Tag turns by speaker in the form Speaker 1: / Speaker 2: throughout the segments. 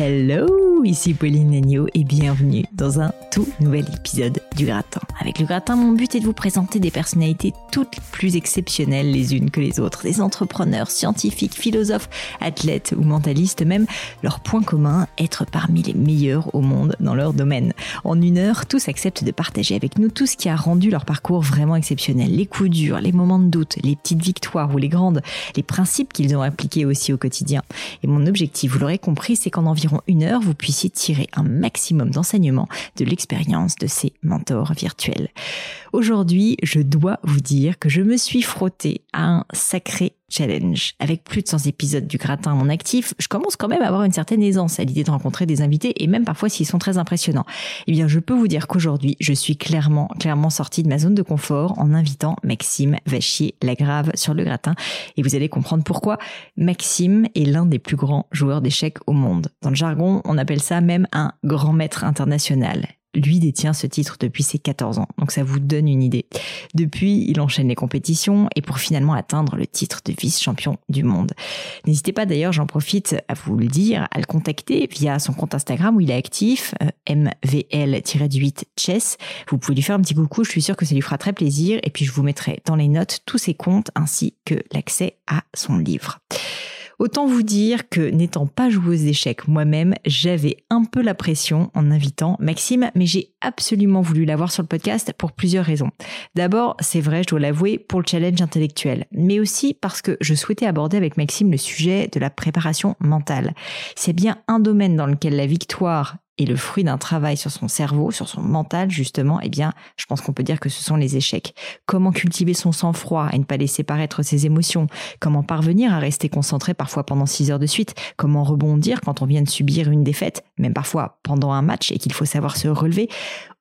Speaker 1: Hello, ici Pauline Negno et bienvenue dans un tout nouvel épisode du Gratin. Avec le Gratin, mon but est de vous présenter des personnalités toutes plus exceptionnelles les unes que les autres, des entrepreneurs, scientifiques, philosophes, athlètes ou mentalistes même. Leur point commun, être parmi les meilleurs au monde dans leur domaine. En une heure, tous acceptent de partager avec nous tout ce qui a rendu leur parcours vraiment exceptionnel. Les coups durs, les moments de doute, les petites victoires ou les grandes, les principes qu'ils ont appliqués aussi au quotidien. Et mon objectif, vous l'aurez compris, c'est qu'en environ une heure, vous puissiez tirer un maximum d'enseignements de l'expérience de ces mentors virtuels. Aujourd'hui, je dois vous dire que je me suis frotté à un sacré challenge. Avec plus de 100 épisodes du gratin à mon actif, je commence quand même à avoir une certaine aisance à l'idée de rencontrer des invités et même parfois s'ils sont très impressionnants. Eh bien, je peux vous dire qu'aujourd'hui, je suis clairement, clairement sortie de ma zone de confort en invitant Maxime Vachier-Lagrave sur le gratin et vous allez comprendre pourquoi. Maxime est l'un des plus grands joueurs d'échecs au monde. Dans le jargon, on appelle ça même un grand maître international lui détient ce titre depuis ses 14 ans, donc ça vous donne une idée. Depuis, il enchaîne les compétitions et pour finalement atteindre le titre de vice-champion du monde. N'hésitez pas d'ailleurs, j'en profite à vous le dire, à le contacter via son compte Instagram où il est actif, euh, mvl-8 chess. Vous pouvez lui faire un petit coucou, je suis sûre que ça lui fera très plaisir et puis je vous mettrai dans les notes tous ses comptes ainsi que l'accès à son livre. Autant vous dire que n'étant pas joueuse d'échecs moi-même, j'avais un peu la pression en invitant Maxime, mais j'ai absolument voulu l'avoir sur le podcast pour plusieurs raisons. D'abord, c'est vrai, je dois l'avouer, pour le challenge intellectuel, mais aussi parce que je souhaitais aborder avec Maxime le sujet de la préparation mentale. C'est bien un domaine dans lequel la victoire et le fruit d'un travail sur son cerveau, sur son mental justement, eh bien, je pense qu'on peut dire que ce sont les échecs. Comment cultiver son sang-froid et ne pas laisser paraître ses émotions? Comment parvenir à rester concentré parfois pendant six heures de suite? Comment rebondir quand on vient de subir une défaite, même parfois pendant un match et qu'il faut savoir se relever?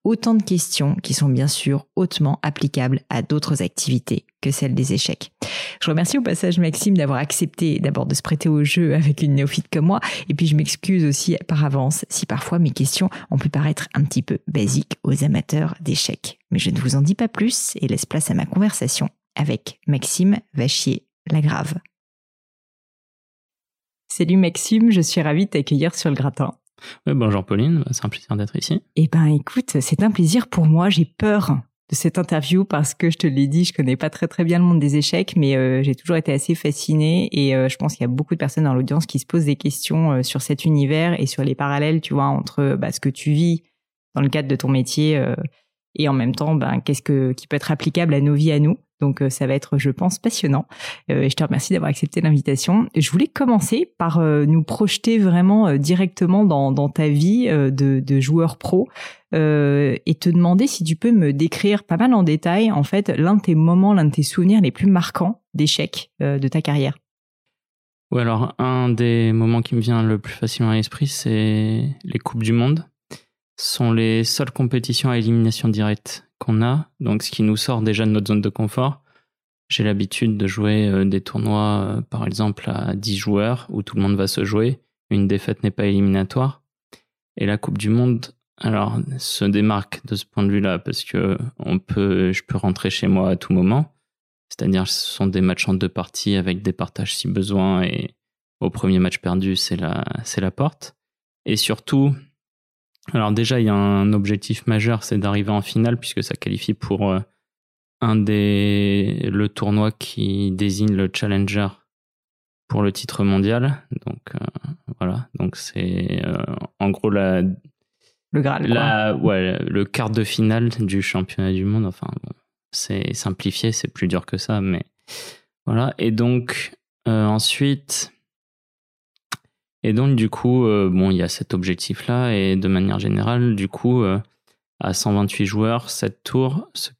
Speaker 1: Autant de questions qui sont bien sûr hautement applicables à d'autres activités que celles des échecs. Je remercie au passage Maxime d'avoir accepté d'abord de se prêter au jeu avec une néophyte comme moi, et puis je m'excuse aussi par avance si parfois mes questions ont pu paraître un petit peu basiques aux amateurs d'échecs. Mais je ne vous en dis pas plus et laisse place à ma conversation avec Maxime Vachier-Lagrave. Salut Maxime, je suis ravie de t'accueillir sur le gratin
Speaker 2: bonjour Pauline, c'est un plaisir d'être ici.
Speaker 1: Eh ben écoute, c'est un plaisir pour moi. J'ai peur de cette interview parce que je te l'ai dit, je connais pas très très bien le monde des échecs, mais euh, j'ai toujours été assez fascinée et euh, je pense qu'il y a beaucoup de personnes dans l'audience qui se posent des questions euh, sur cet univers et sur les parallèles, tu vois, entre bah, ce que tu vis dans le cadre de ton métier et en même temps, ben, qu'est-ce que qui peut être applicable à nos vies à nous. Donc euh, ça va être, je pense, passionnant. Euh, et je te remercie d'avoir accepté l'invitation. Je voulais commencer par euh, nous projeter vraiment directement dans, ta vie de, joueur pro et te demander si tu peux me décrire pas mal en détail, en fait, l'un de tes moments, l'un de tes souvenirs les plus marquants d'échecs de ta carrière.
Speaker 2: Oui, alors un des moments qui me vient le plus facilement à l'esprit, c'est les Coupes du Monde. Sont les seules compétitions à élimination directe qu'on a, donc ce qui nous sort déjà de notre zone de confort. J'ai l'habitude de jouer euh, des tournois, euh, par exemple, à 10 joueurs, où tout le monde va se jouer. Une défaite n'est pas éliminatoire. Et la Coupe du Monde, alors, se démarque de ce point de vue-là, parce que on peut, je peux rentrer chez moi à tout moment. C'est-à-dire, ce sont des matchs en deux parties avec des partages si besoin, et au premier match perdu, c'est la, c'est la porte. Et surtout, alors déjà, il y a un objectif majeur, c'est d'arriver en finale puisque ça qualifie pour euh, un des le tournoi qui désigne le challenger pour le titre mondial. Donc voilà, donc c'est en gros la
Speaker 1: le Graal.
Speaker 2: La, ouais, le quart de finale du championnat du monde. Enfin, bon, c'est simplifié, c'est plus dur que ça, mais voilà. Et donc, euh, ensuite, et donc, du coup, euh, bon, il y a cet objectif-là, et de manière générale, du coup, euh, à 128 joueurs, 7 tours, se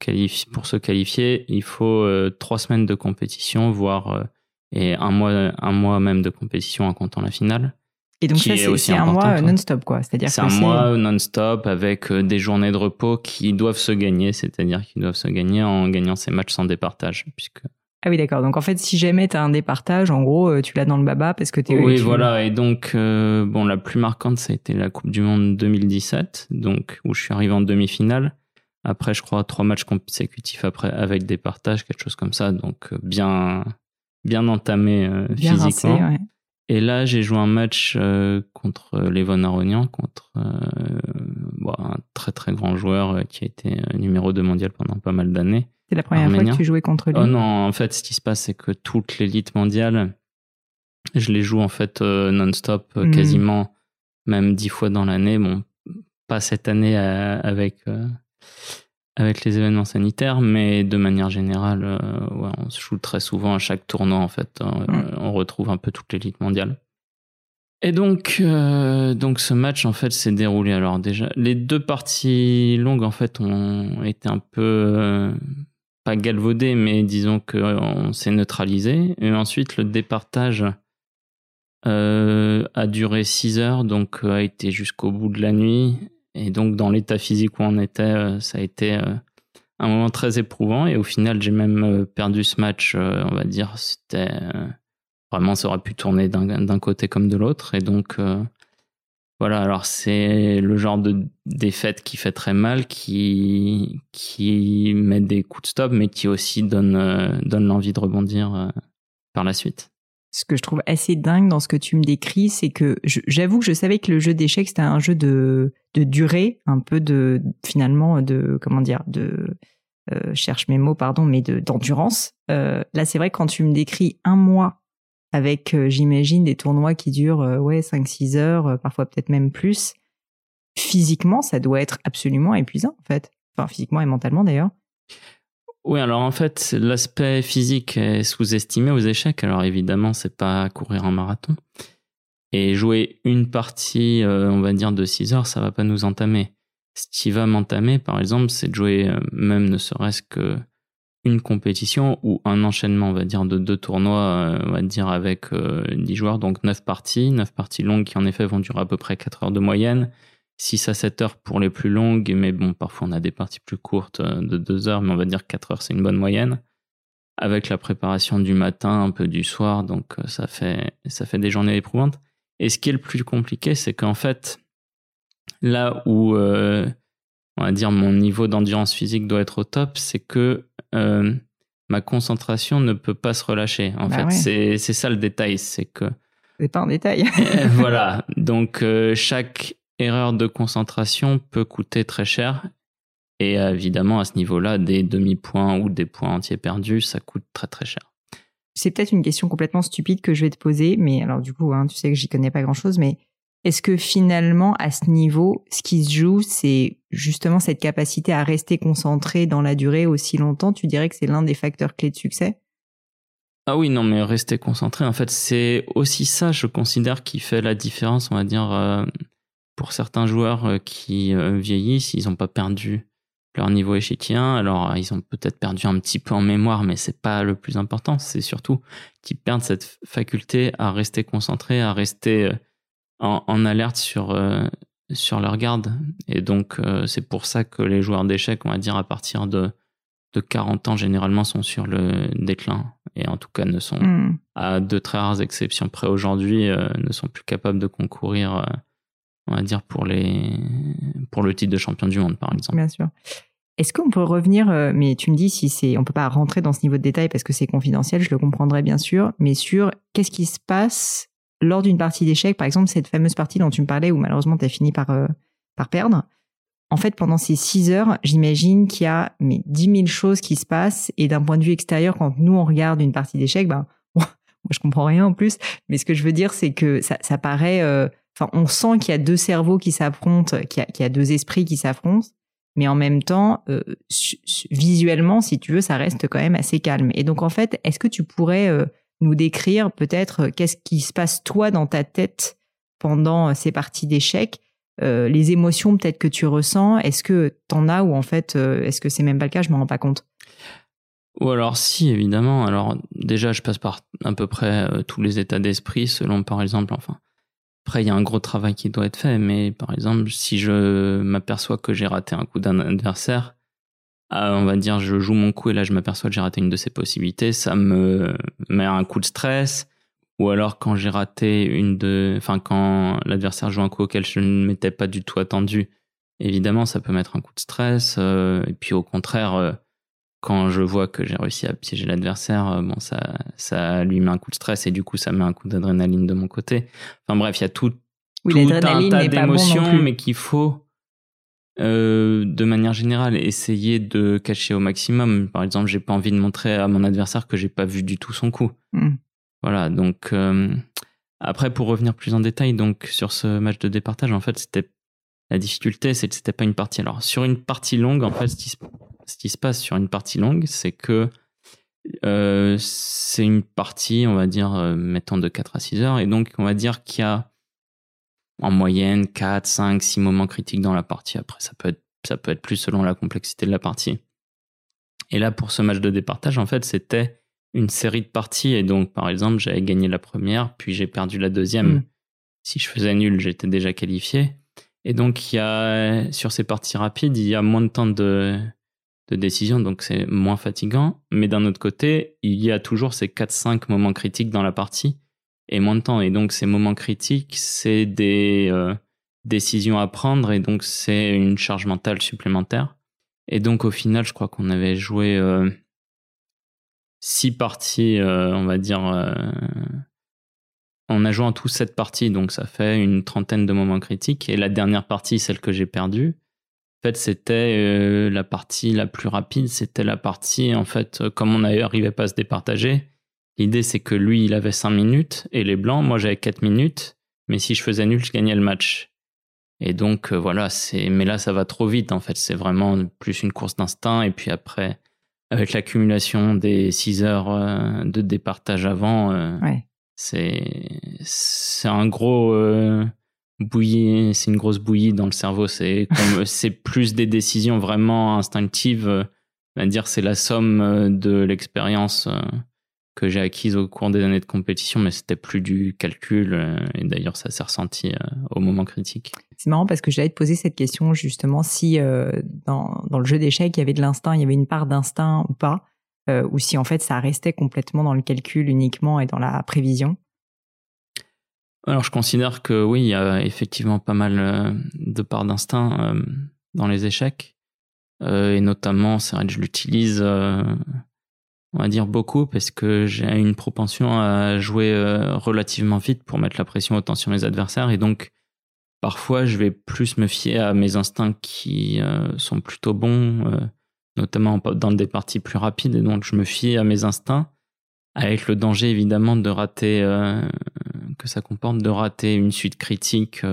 Speaker 2: pour se qualifier, il faut 3 semaines de compétition, voire et un mois, un mois même de compétition en comptant la finale.
Speaker 1: Et donc ça, c'est un mois non-stop, quoi. C'est-à-dire
Speaker 2: c'est un mois non-stop avec euh, des journées de repos qui doivent se gagner, c'est-à-dire qu'ils doivent se gagner en gagnant ces matchs sans départage, puisque.
Speaker 1: Ah oui, d'accord. Donc en fait, si jamais tu as un départage, en gros, euh, tu l'as dans le baba parce que tu es.
Speaker 2: Oui, voilà. Et donc, euh, bon, la plus marquante, ça a été la Coupe du Monde 2017, donc où je suis arrivé en demi-finale. Après, je crois trois matchs consécutifs après avec départage, quelque chose comme ça. Donc bien, bien entamé bien physiquement. Rincé, ouais. Et là, j'ai joué un match euh, contre Levon Aronian, contre euh, un très très grand joueur euh, qui a été numéro 2 mondial pendant pas mal d'années.
Speaker 1: C'est la première fois que tu jouais contre lui
Speaker 2: Oh non, en fait, ce qui se passe, c'est que toute l'élite mondiale, je les joue en fait non-stop, hmm. quasiment même dix fois dans l'année. Bon, pas cette année avec avec les événements sanitaires, mais de manière générale, euh, ouais, on se joue très souvent à chaque tournoi en fait. Hein, mm. euh, on retrouve un peu toute l'élite mondiale. Et donc, euh, donc ce match en fait s'est déroulé. Alors déjà, les deux parties longues en fait ont été un peu pas galvaudées, mais disons qu'on s'est neutralisé. Et ensuite, le départage a duré 6 heures, donc a été jusqu'au bout de la nuit. Et donc, dans l'état physique où on était, euh, ça a été euh, un moment très éprouvant. Et au final, j'ai même euh, perdu ce match, on va dire. C'était vraiment, ça aurait pu tourner d'un côté comme de l'autre. Et donc, voilà, alors c'est le genre de défaite qui fait très mal, qui, qui met des coups de stop, mais qui aussi donne, donne l'envie de rebondir par la suite
Speaker 1: ce que je trouve assez dingue dans ce que tu me décris, c'est que j'avoue que je savais que le jeu d'échecs c'était un jeu de, de durée, un peu de finalement de comment dire de euh, cherche mes mots pardon, mais de d'endurance. Euh, là c'est vrai quand tu me décris un mois avec euh, j'imagine des tournois qui durent ouais 5-6 heures, parfois peut-être même plus. Physiquement ça doit être absolument épuisant en fait, enfin physiquement et mentalement d'ailleurs.
Speaker 2: Oui, alors en fait, l'aspect physique est sous-estimé aux échecs. Alors évidemment, c'est pas courir un marathon. Et jouer une partie, euh, on va dire, de 6 heures, ça va pas nous entamer. Ce qui va m'entamer, par exemple, c'est de jouer euh, même ne serait-ce que une compétition ou un enchaînement, on va dire, de deux tournois, euh, on va dire, avec 10 joueurs, donc 9 parties, 9 parties longues qui en effet vont durer à peu près 4 heures de moyenne. 6 à 7 heures pour les plus longues, mais bon, parfois on a des parties plus courtes euh, de 2 heures, mais on va dire 4 heures, c'est une bonne moyenne. Avec la préparation du matin, un peu du soir, donc euh, ça fait, ça fait des journées éprouvantes. Et ce qui est le plus compliqué, c'est qu'en fait, là où, euh, on va dire, mon niveau d'endurance physique doit être au top, c'est que ma concentration ne peut pas se relâcher. En bah fait, c'est ça le détail, c'est que.
Speaker 1: C'est pas un détail.
Speaker 2: voilà. Donc, chaque erreur de concentration peut coûter très cher. Et euh, évidemment, à ce niveau-là, des demi-points ou des points entiers perdus, ça coûte très très cher.
Speaker 1: C'est peut-être une question complètement stupide que je vais te poser, mais alors du coup, hein, tu sais que j'y connais pas grand-chose, mais est-ce que finalement, à ce niveau, ce qui se joue, c'est justement cette capacité à rester concentré dans la durée aussi longtemps? Tu dirais que c'est l'un des facteurs clés de succès?
Speaker 2: Ah oui, non, mais rester concentré, en fait, c'est aussi ça, je considère, qui fait la différence, on va dire, euh, pour certains joueurs euh, qui euh, vieillissent, ils n'ont pas perdu leur niveau échiquien. Alors, ils ont peut-être perdu un petit peu en mémoire, mais c'est pas le plus important. C'est surtout qu'ils perdent cette faculté à rester concentrés, à rester euh, en, alerte sur, sur leur garde. Et donc, c'est pour ça que les joueurs d'échecs, on va dire, à partir de, de 40 ans, généralement, sont sur le déclin. Et en tout cas, ne sont, hmm. à de très rares exceptions près aujourd'hui, ne sont plus capables de concourir on va dire, pour, les, pour le titre de champion du monde, par exemple.
Speaker 1: Bien sûr. Est-ce qu'on peut revenir, euh, mais tu me dis si c'est, on peut pas rentrer dans ce niveau de détail parce que c'est confidentiel, je le comprendrai bien sûr, mais sur qu'est-ce qui se passe lors d'une partie d'échecs, par exemple cette fameuse partie dont tu me parlais où malheureusement tu as fini par, euh, par perdre. en fait, pendant ces 6 heures, j'imagine qu'il y a mais 10 000 choses qui se passent. Et d'un point de vue extérieur, quand nous, on regarde une partie d'échecs, ben, moi, je comprends rien en plus. Mais ce que je veux dire, c'est que ça, ça paraît... Euh, enfin, on sent qu'il y a deux cerveaux qui s'affrontent, qu'il y, a deux esprits qui s'affrontent. Mais en même temps, euh, visuellement, si tu veux, ça reste quand même assez calme. Et donc, en fait, est-ce que tu pourrais nous décrire peut-être qu'est-ce qui se passe toi dans ta tête pendant ces parties d'échecs euh, les émotions peut-être que tu ressens, est-ce que t'en as ou en fait, euh, est-ce que c'est même pas le cas, je me rends pas compte?
Speaker 2: Ou alors si, évidemment. Alors déjà, je passe par à peu près euh, tous les états d'esprit selon, par exemple, enfin. Après, il y a un gros travail qui doit être fait, mais par exemple, si je m'aperçois que j'ai raté un coup d'un adversaire, on va dire, je joue mon coup et là, je m'aperçois que j'ai raté une de ses possibilités, ça me met un coup de stress ou alors quand j'ai raté une de, enfin quand l'adversaire joue un coup auquel je ne m'étais pas du tout attendu, évidemment ça peut mettre un coup de stress. Euh, et puis au contraire, euh, quand je vois que j'ai réussi à piéger l'adversaire, euh, bon ça, ça lui met un coup de stress et du coup ça met un coup d'adrénaline de mon côté. Enfin bref, il y a tout, tout un tas d'émotions, mais qu'il faut de manière générale essayer de cacher au maximum. Par exemple, j'ai pas envie de montrer à mon adversaire que j'ai pas vu du tout son coup. Hmm. Voilà, donc euh, après pour revenir plus en détail donc sur ce match de départage, en fait c'était la difficulté, c'est que c'était pas une partie. Alors sur une partie longue, en fait, ce qui se, passe sur une partie longue, c'est que euh, c'est une partie, on va dire, euh, mettant de 4 à 6 heures, et donc on va dire qu'il y a en moyenne 4, 5, 6 moments critiques dans la partie. Après, ça peut être, ça peut être plus selon la complexité de la partie. Et là, pour ce match de départage, en fait, c'était une série de parties. Et donc, par exemple, j'avais gagné la première, puis j'ai perdu la deuxième. Mm. Si je faisais nul, j'étais déjà qualifié. Et donc, il y a, sur ces parties rapides, il y a moins de temps de, de décision, donc c'est moins fatigant. Mais d'un autre côté, il y a toujours ces 4-5 moments critiques dans la partie et moins de temps. Et donc, ces moments critiques, c'est des euh, décisions à prendre et donc c'est une charge mentale supplémentaire. Et donc, au final, je crois qu'on avait joué euh, six parties, euh, on va dire. Euh, on a joué en tout sept parties, donc ça fait une trentaine de moments critiques. Et la dernière partie, celle que j'ai perdue, en fait, c'était la partie la plus rapide. C'était la partie, en fait, comme on n'arrivait pas à se départager, l'idée c'est que lui, il avait cinq minutes et les blancs, moi j'avais quatre minutes. Mais si je faisais nul, je gagnais le match. Et donc voilà, c'est mais là ça va trop vite en fait, c'est vraiment plus une course d'instinct et puis après avec l'accumulation des 6 heures euh, de départage avant, euh, c'est c'est un gros euh, bouillie, c'est une grosse bouillie dans le cerveau. C'est c'est plus des décisions vraiment instinctives. Va dire c'est la somme de l'expérience que j'ai acquise au cours des années de compétition, mais c'était plus du calcul. Euh, et d'ailleurs, ça s'est ressenti euh, au moment critique.
Speaker 1: C'est marrant parce que j'allais te poser cette question justement si euh, dans, dans, le jeu d'échecs, il y avait de l'instinct, il y avait une part d'instinct ou pas, ou si en fait ça restait complètement dans le calcul uniquement et dans la prévision.
Speaker 2: Alors je considère que oui, il y a effectivement pas mal de parts d'instinct dans les échecs. et notamment, c'est vrai que je l'utilise on va dire beaucoup parce que j'ai une propension à jouer euh, relativement vite pour mettre la pression autant sur mes adversaires et donc parfois je vais plus me fier à mes instincts qui euh, sont plutôt bons, euh, notamment dans des parties plus rapides et donc je me fie à mes instincts avec le danger évidemment de rater que ça comporte de rater une suite critique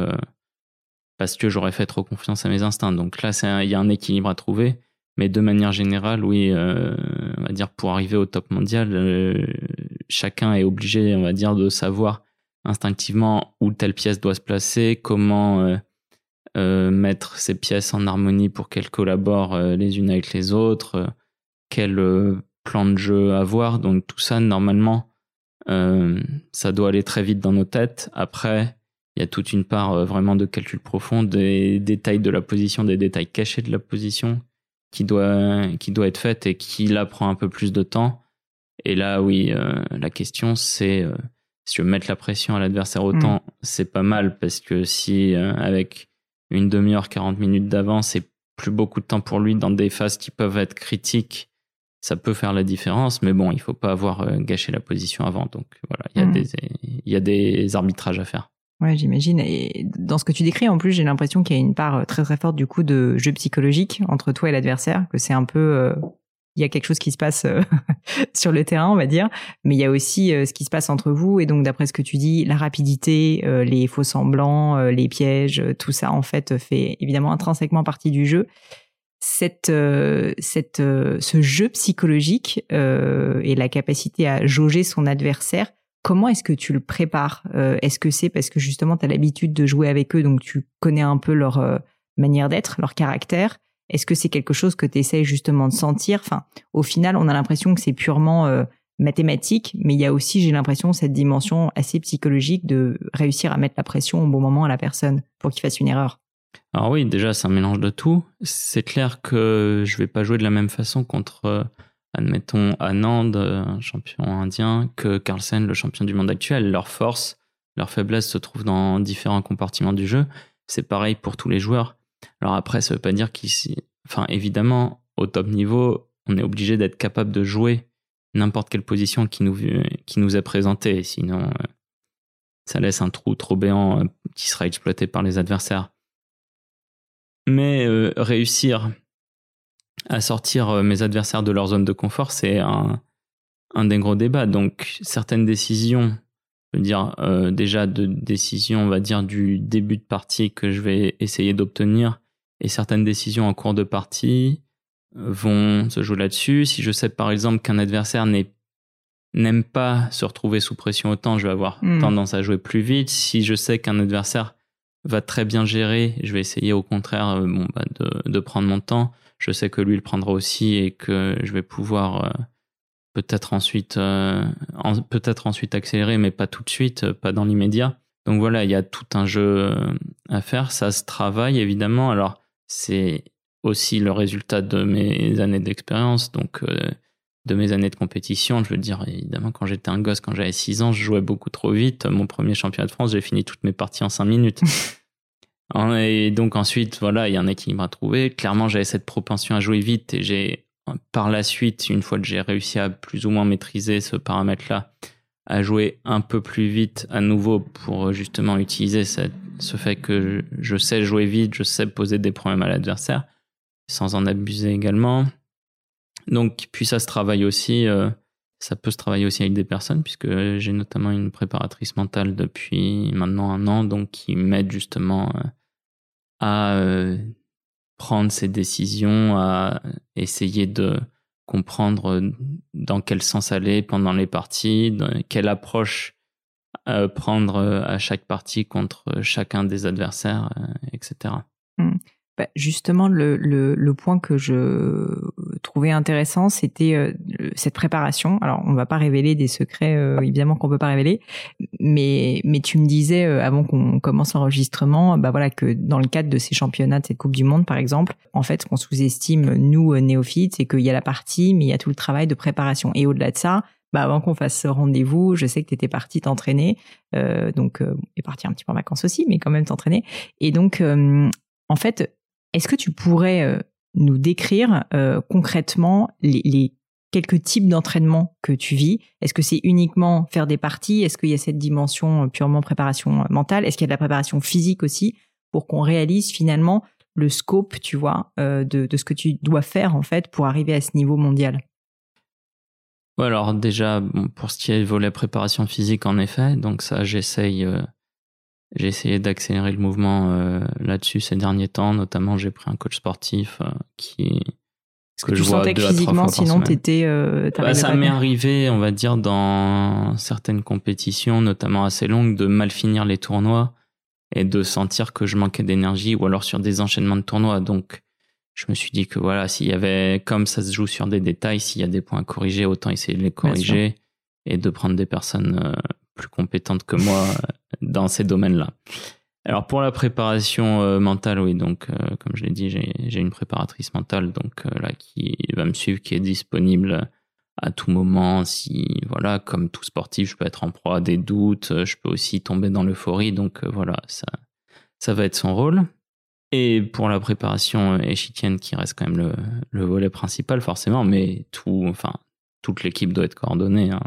Speaker 2: parce que j'aurais fait trop confiance à mes instincts. Donc là, il y a un équilibre à trouver. Mais de manière générale, oui, euh, on va dire pour arriver au top mondial, euh, chacun est obligé, on va dire, de savoir instinctivement où telle pièce doit se placer, comment euh, mettre ces pièces en harmonie pour qu'elles collaborent les unes avec les autres, quel plan de jeu avoir. Donc tout ça, normalement, ça doit aller très vite dans nos têtes. Après, il y a toute une part vraiment de calcul profond, des détails de la position, des détails cachés de la position qui doit, qui doit être faite et qui là prend un peu plus de temps. Et là, oui, euh, la question c'est euh, si je veux mettre la pression à l'adversaire autant, mm. c'est pas mal parce que si euh, avec une demi-heure, 40 minutes d'avance et plus beaucoup de temps pour lui dans des phases qui peuvent être critiques, ça peut faire la différence. Mais bon, il faut pas avoir gâché la position avant. Donc voilà, il y, a mm. des, il y a des arbitrages à faire.
Speaker 1: Ouais, j'imagine. Et dans ce que tu décris, en plus, j'ai l'impression qu'il y a une part très très forte du coup de jeu psychologique entre toi et l'adversaire, que c'est un peu il y a quelque chose qui se passe euh, sur le terrain, on va dire, mais il y a aussi euh, ce qui se passe entre vous. Et donc, d'après ce que tu dis, la rapidité, euh, les faux semblants, les pièges, tout ça, en fait, fait évidemment intrinsèquement partie du jeu. Cette, cette, ce jeu psychologique et la capacité à jauger son adversaire, comment est-ce que tu le prépares Est-ce que c'est parce que justement, tu as l'habitude de jouer avec eux, donc tu connais un peu leur manière d'être, leur caractère? Est-ce que c'est quelque chose que tu essayes justement de sentir? Enfin, au final, on a l'impression que c'est purement euh, mathématique, mais il y a aussi, j'ai l'impression, cette dimension assez psychologique de réussir à mettre la pression au bon moment à la personne pour qu'il fasse une erreur.
Speaker 2: Alors oui, déjà, c'est un mélange de tout. C'est clair que je vais pas jouer de la même façon contre, euh, admettons, Anand, un champion indien, que Carlsen, le champion du monde actuel. Leur force, leur faiblesse se trouvent dans différents compartiments du jeu. C'est pareil pour tous les joueurs. Alors après, ça veut pas dire qu'ici, enfin évidemment, au top niveau, on est obligé d'être capable de jouer n'importe quelle position qui nous, qui est présentée, sinon euh, ça laisse un trou trop béant euh, qui sera exploité par les adversaires. Mais euh, réussir à sortir mes adversaires de leur zone de confort, c'est un, un des gros débats. Donc certaines décisions je veux dire euh, déjà de décisions, on va dire du début de partie que je vais essayer d'obtenir et certaines décisions en cours de partie euh, vont se jouer là-dessus. Si je sais par exemple qu'un adversaire n'aime pas se retrouver sous pression autant, je vais avoir hmm. tendance à jouer plus vite. Si je sais qu'un adversaire va très bien gérer, je vais essayer au contraire euh, bon, bah, de, de, prendre mon temps. Je sais que lui le prendra aussi et que je vais pouvoir peut-être ensuite, euh, peut-être ensuite accélérer, mais pas tout de suite, euh, pas dans l'immédiat. Donc voilà, il y a tout un jeu euh, à faire. Ça se travaille évidemment. Alors c'est aussi le résultat de mes années d'expérience, donc de mes années de compétition. Je veux dire, évidemment, quand j'étais un gosse, quand j'avais 6 ans, je jouais beaucoup trop vite. Mon premier championnat de France, j'ai fini toutes mes parties en 5 minutes. et donc ensuite, voilà, il y a un équilibre à trouver. Clairement, j'avais cette propension à jouer vite et j'ai par la suite, une fois que j'ai réussi à plus ou moins maîtriser ce paramètre-là, à jouer un peu plus vite à nouveau pour justement utiliser ce fait que je sais jouer vite, je sais poser des problèmes à l'adversaire, sans en abuser également. Donc, puis ça se travaille aussi, euh, ça peut se travailler aussi avec des personnes, puisque j'ai notamment une préparatrice mentale depuis maintenant un an, donc qui m'aide justement euh, à euh, prendre ses décisions, à essayer de comprendre dans quel sens aller pendant les parties, quelle approche euh, prendre à chaque partie contre chacun des adversaires, euh, etc.
Speaker 1: Bah, justement, le, le, point que je trouvais intéressant, c'était euh, cette préparation. Alors, on va pas révéler des secrets, euh, évidemment qu'on peut pas révéler, mais mais tu me disais euh, avant qu'on commence l'enregistrement, bah voilà que dans le cadre de ces championnats, de cette Coupe du Monde, par exemple, en fait, ce qu'on sous-estime nous néophytes, c'est qu'il y a la partie, mais il y a tout le travail de préparation. Et au-delà de ça, bah avant qu'on fasse ce rendez-vous, je sais que tu étais partie t'entraîner, euh, donc euh, et partie un petit peu en vacances aussi, mais quand même t'entraîner. Et donc, en fait, est-ce que tu pourrais euh, nous décrire euh, concrètement les, quelques types d'entraînement que tu vis. Est-ce que c'est uniquement faire des parties? Est-ce qu'il y a cette dimension euh, purement préparation mentale? Est-ce qu'il y a de la préparation physique aussi pour qu'on réalise finalement le scope, tu vois, de, ce que tu dois faire en fait pour arriver à ce niveau mondial?
Speaker 2: Alors déjà, pour ce qui est volet préparation physique, en effet, donc ça, j'essaye j'ai essayé d'accélérer le mouvement euh, là-dessus ces derniers temps. Notamment, j'ai pris un coach sportif euh, qui
Speaker 1: que, que je tu sentais que physiquement, sinon t'étais. Euh,
Speaker 2: bah, ça m'est arrivé, on va dire, dans certaines compétitions, notamment assez longues, de mal finir les tournois et de sentir que je manquais d'énergie, ou alors sur des enchaînements de tournois. Donc, je me suis dit que voilà, s'il y avait, comme ça se joue sur des détails, s'il y a des points à corriger, autant essayer de les corriger et de prendre des personnes plus compétente que moi euh, dans ces domaines-là. Alors pour la préparation euh, mentale, oui, donc euh, comme je l'ai dit, j'ai une préparatrice mentale donc là qui va me suivre, qui est disponible à tout moment. Si voilà, comme tout sportif, je peux être en proie à des doutes, je peux aussi tomber dans l'euphorie, donc voilà, ça ça va être son rôle. Et pour la préparation échitienne, qui reste quand même le, le volet principal forcément, mais tout, enfin toute l'équipe doit être coordonnée. Hein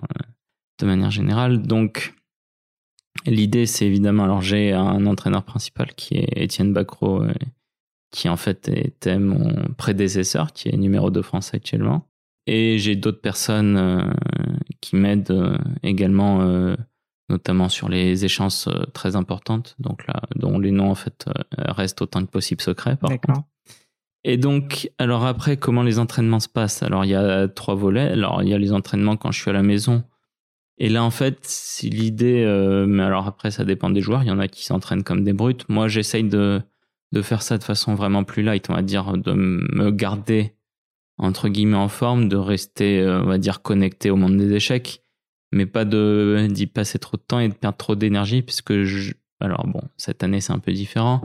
Speaker 2: de manière générale. Donc, l'idée, c'est évidemment, alors j'ai un entraîneur principal qui est Étienne Bacro, qui en fait était mon prédécesseur, qui est numéro 2 France actuellement. Et j'ai d'autres personnes qui m'aident également notamment sur les échéances euh, très importantes, donc là, dont les noms en fait euh, restent autant que possible secrets. Par contre. Et donc, alors après, comment les entraînements se passent? Alors, il y a trois volets. Alors, il y a les entraînements quand je suis à la maison. Et là, en fait, c'est l'idée. Euh, mais alors après, ça dépend des joueurs. Il y en a qui s'entraînent comme des brutes. Moi, j'essaye de de faire ça de façon vraiment plus light, on va dire, de me garder entre guillemets en forme, de rester, on va dire, connecté au monde des échecs mais pas de d'y passer trop de temps et de perdre trop d'énergie puisque je, alors bon cette année c'est un peu différent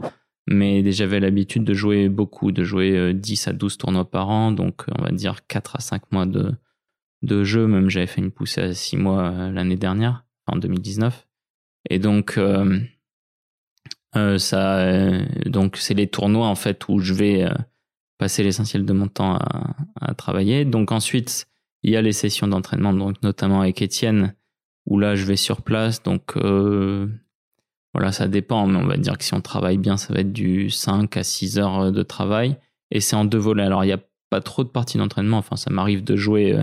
Speaker 2: mais j'avais l'habitude de jouer beaucoup de jouer 10 euh, à 12 tournois par an donc on va dire 4 à 5 mois de de jeu même j'avais fait une poussée à 6 mois euh, l'année dernière en 2019 et donc euh, euh, ça donc c'est les tournois en fait où je vais passer l'essentiel de mon temps à, travailler donc ensuite il y a les sessions d'entraînement, donc notamment avec Étienne, où là je vais sur place. Donc voilà, ça dépend, mais on va dire que si on travaille bien, ça va être du 5 à 6 heures de travail. Et c'est en deux volets. Alors il n'y a pas trop de parties d'entraînement. Enfin, ça m'arrive de jouer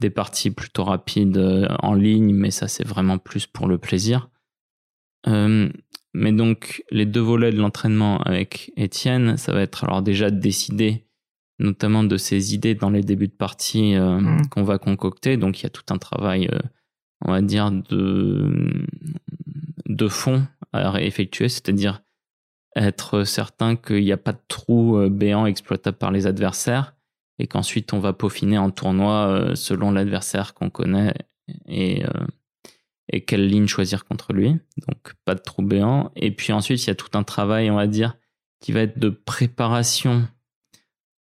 Speaker 2: des parties plutôt rapides euh, en ligne, mais ça c'est vraiment plus pour le plaisir. mais donc les deux volets de l'entraînement avec Étienne, ça va être alors déjà de décider notamment de ces idées dans les débuts de partie euh, mm. qu'on va concocter. Donc il y a tout un travail, euh, on va dire, de, de fond à effectuer, c'est-à-dire être certain qu'il n'y a pas de trou euh, béant exploitable par les adversaires et qu'ensuite on va peaufiner en tournoi selon l'adversaire qu'on connaît et, et quelle ligne choisir contre lui. Donc pas de trou béant. Et puis ensuite il y a tout un travail, on va dire, qui va être de préparation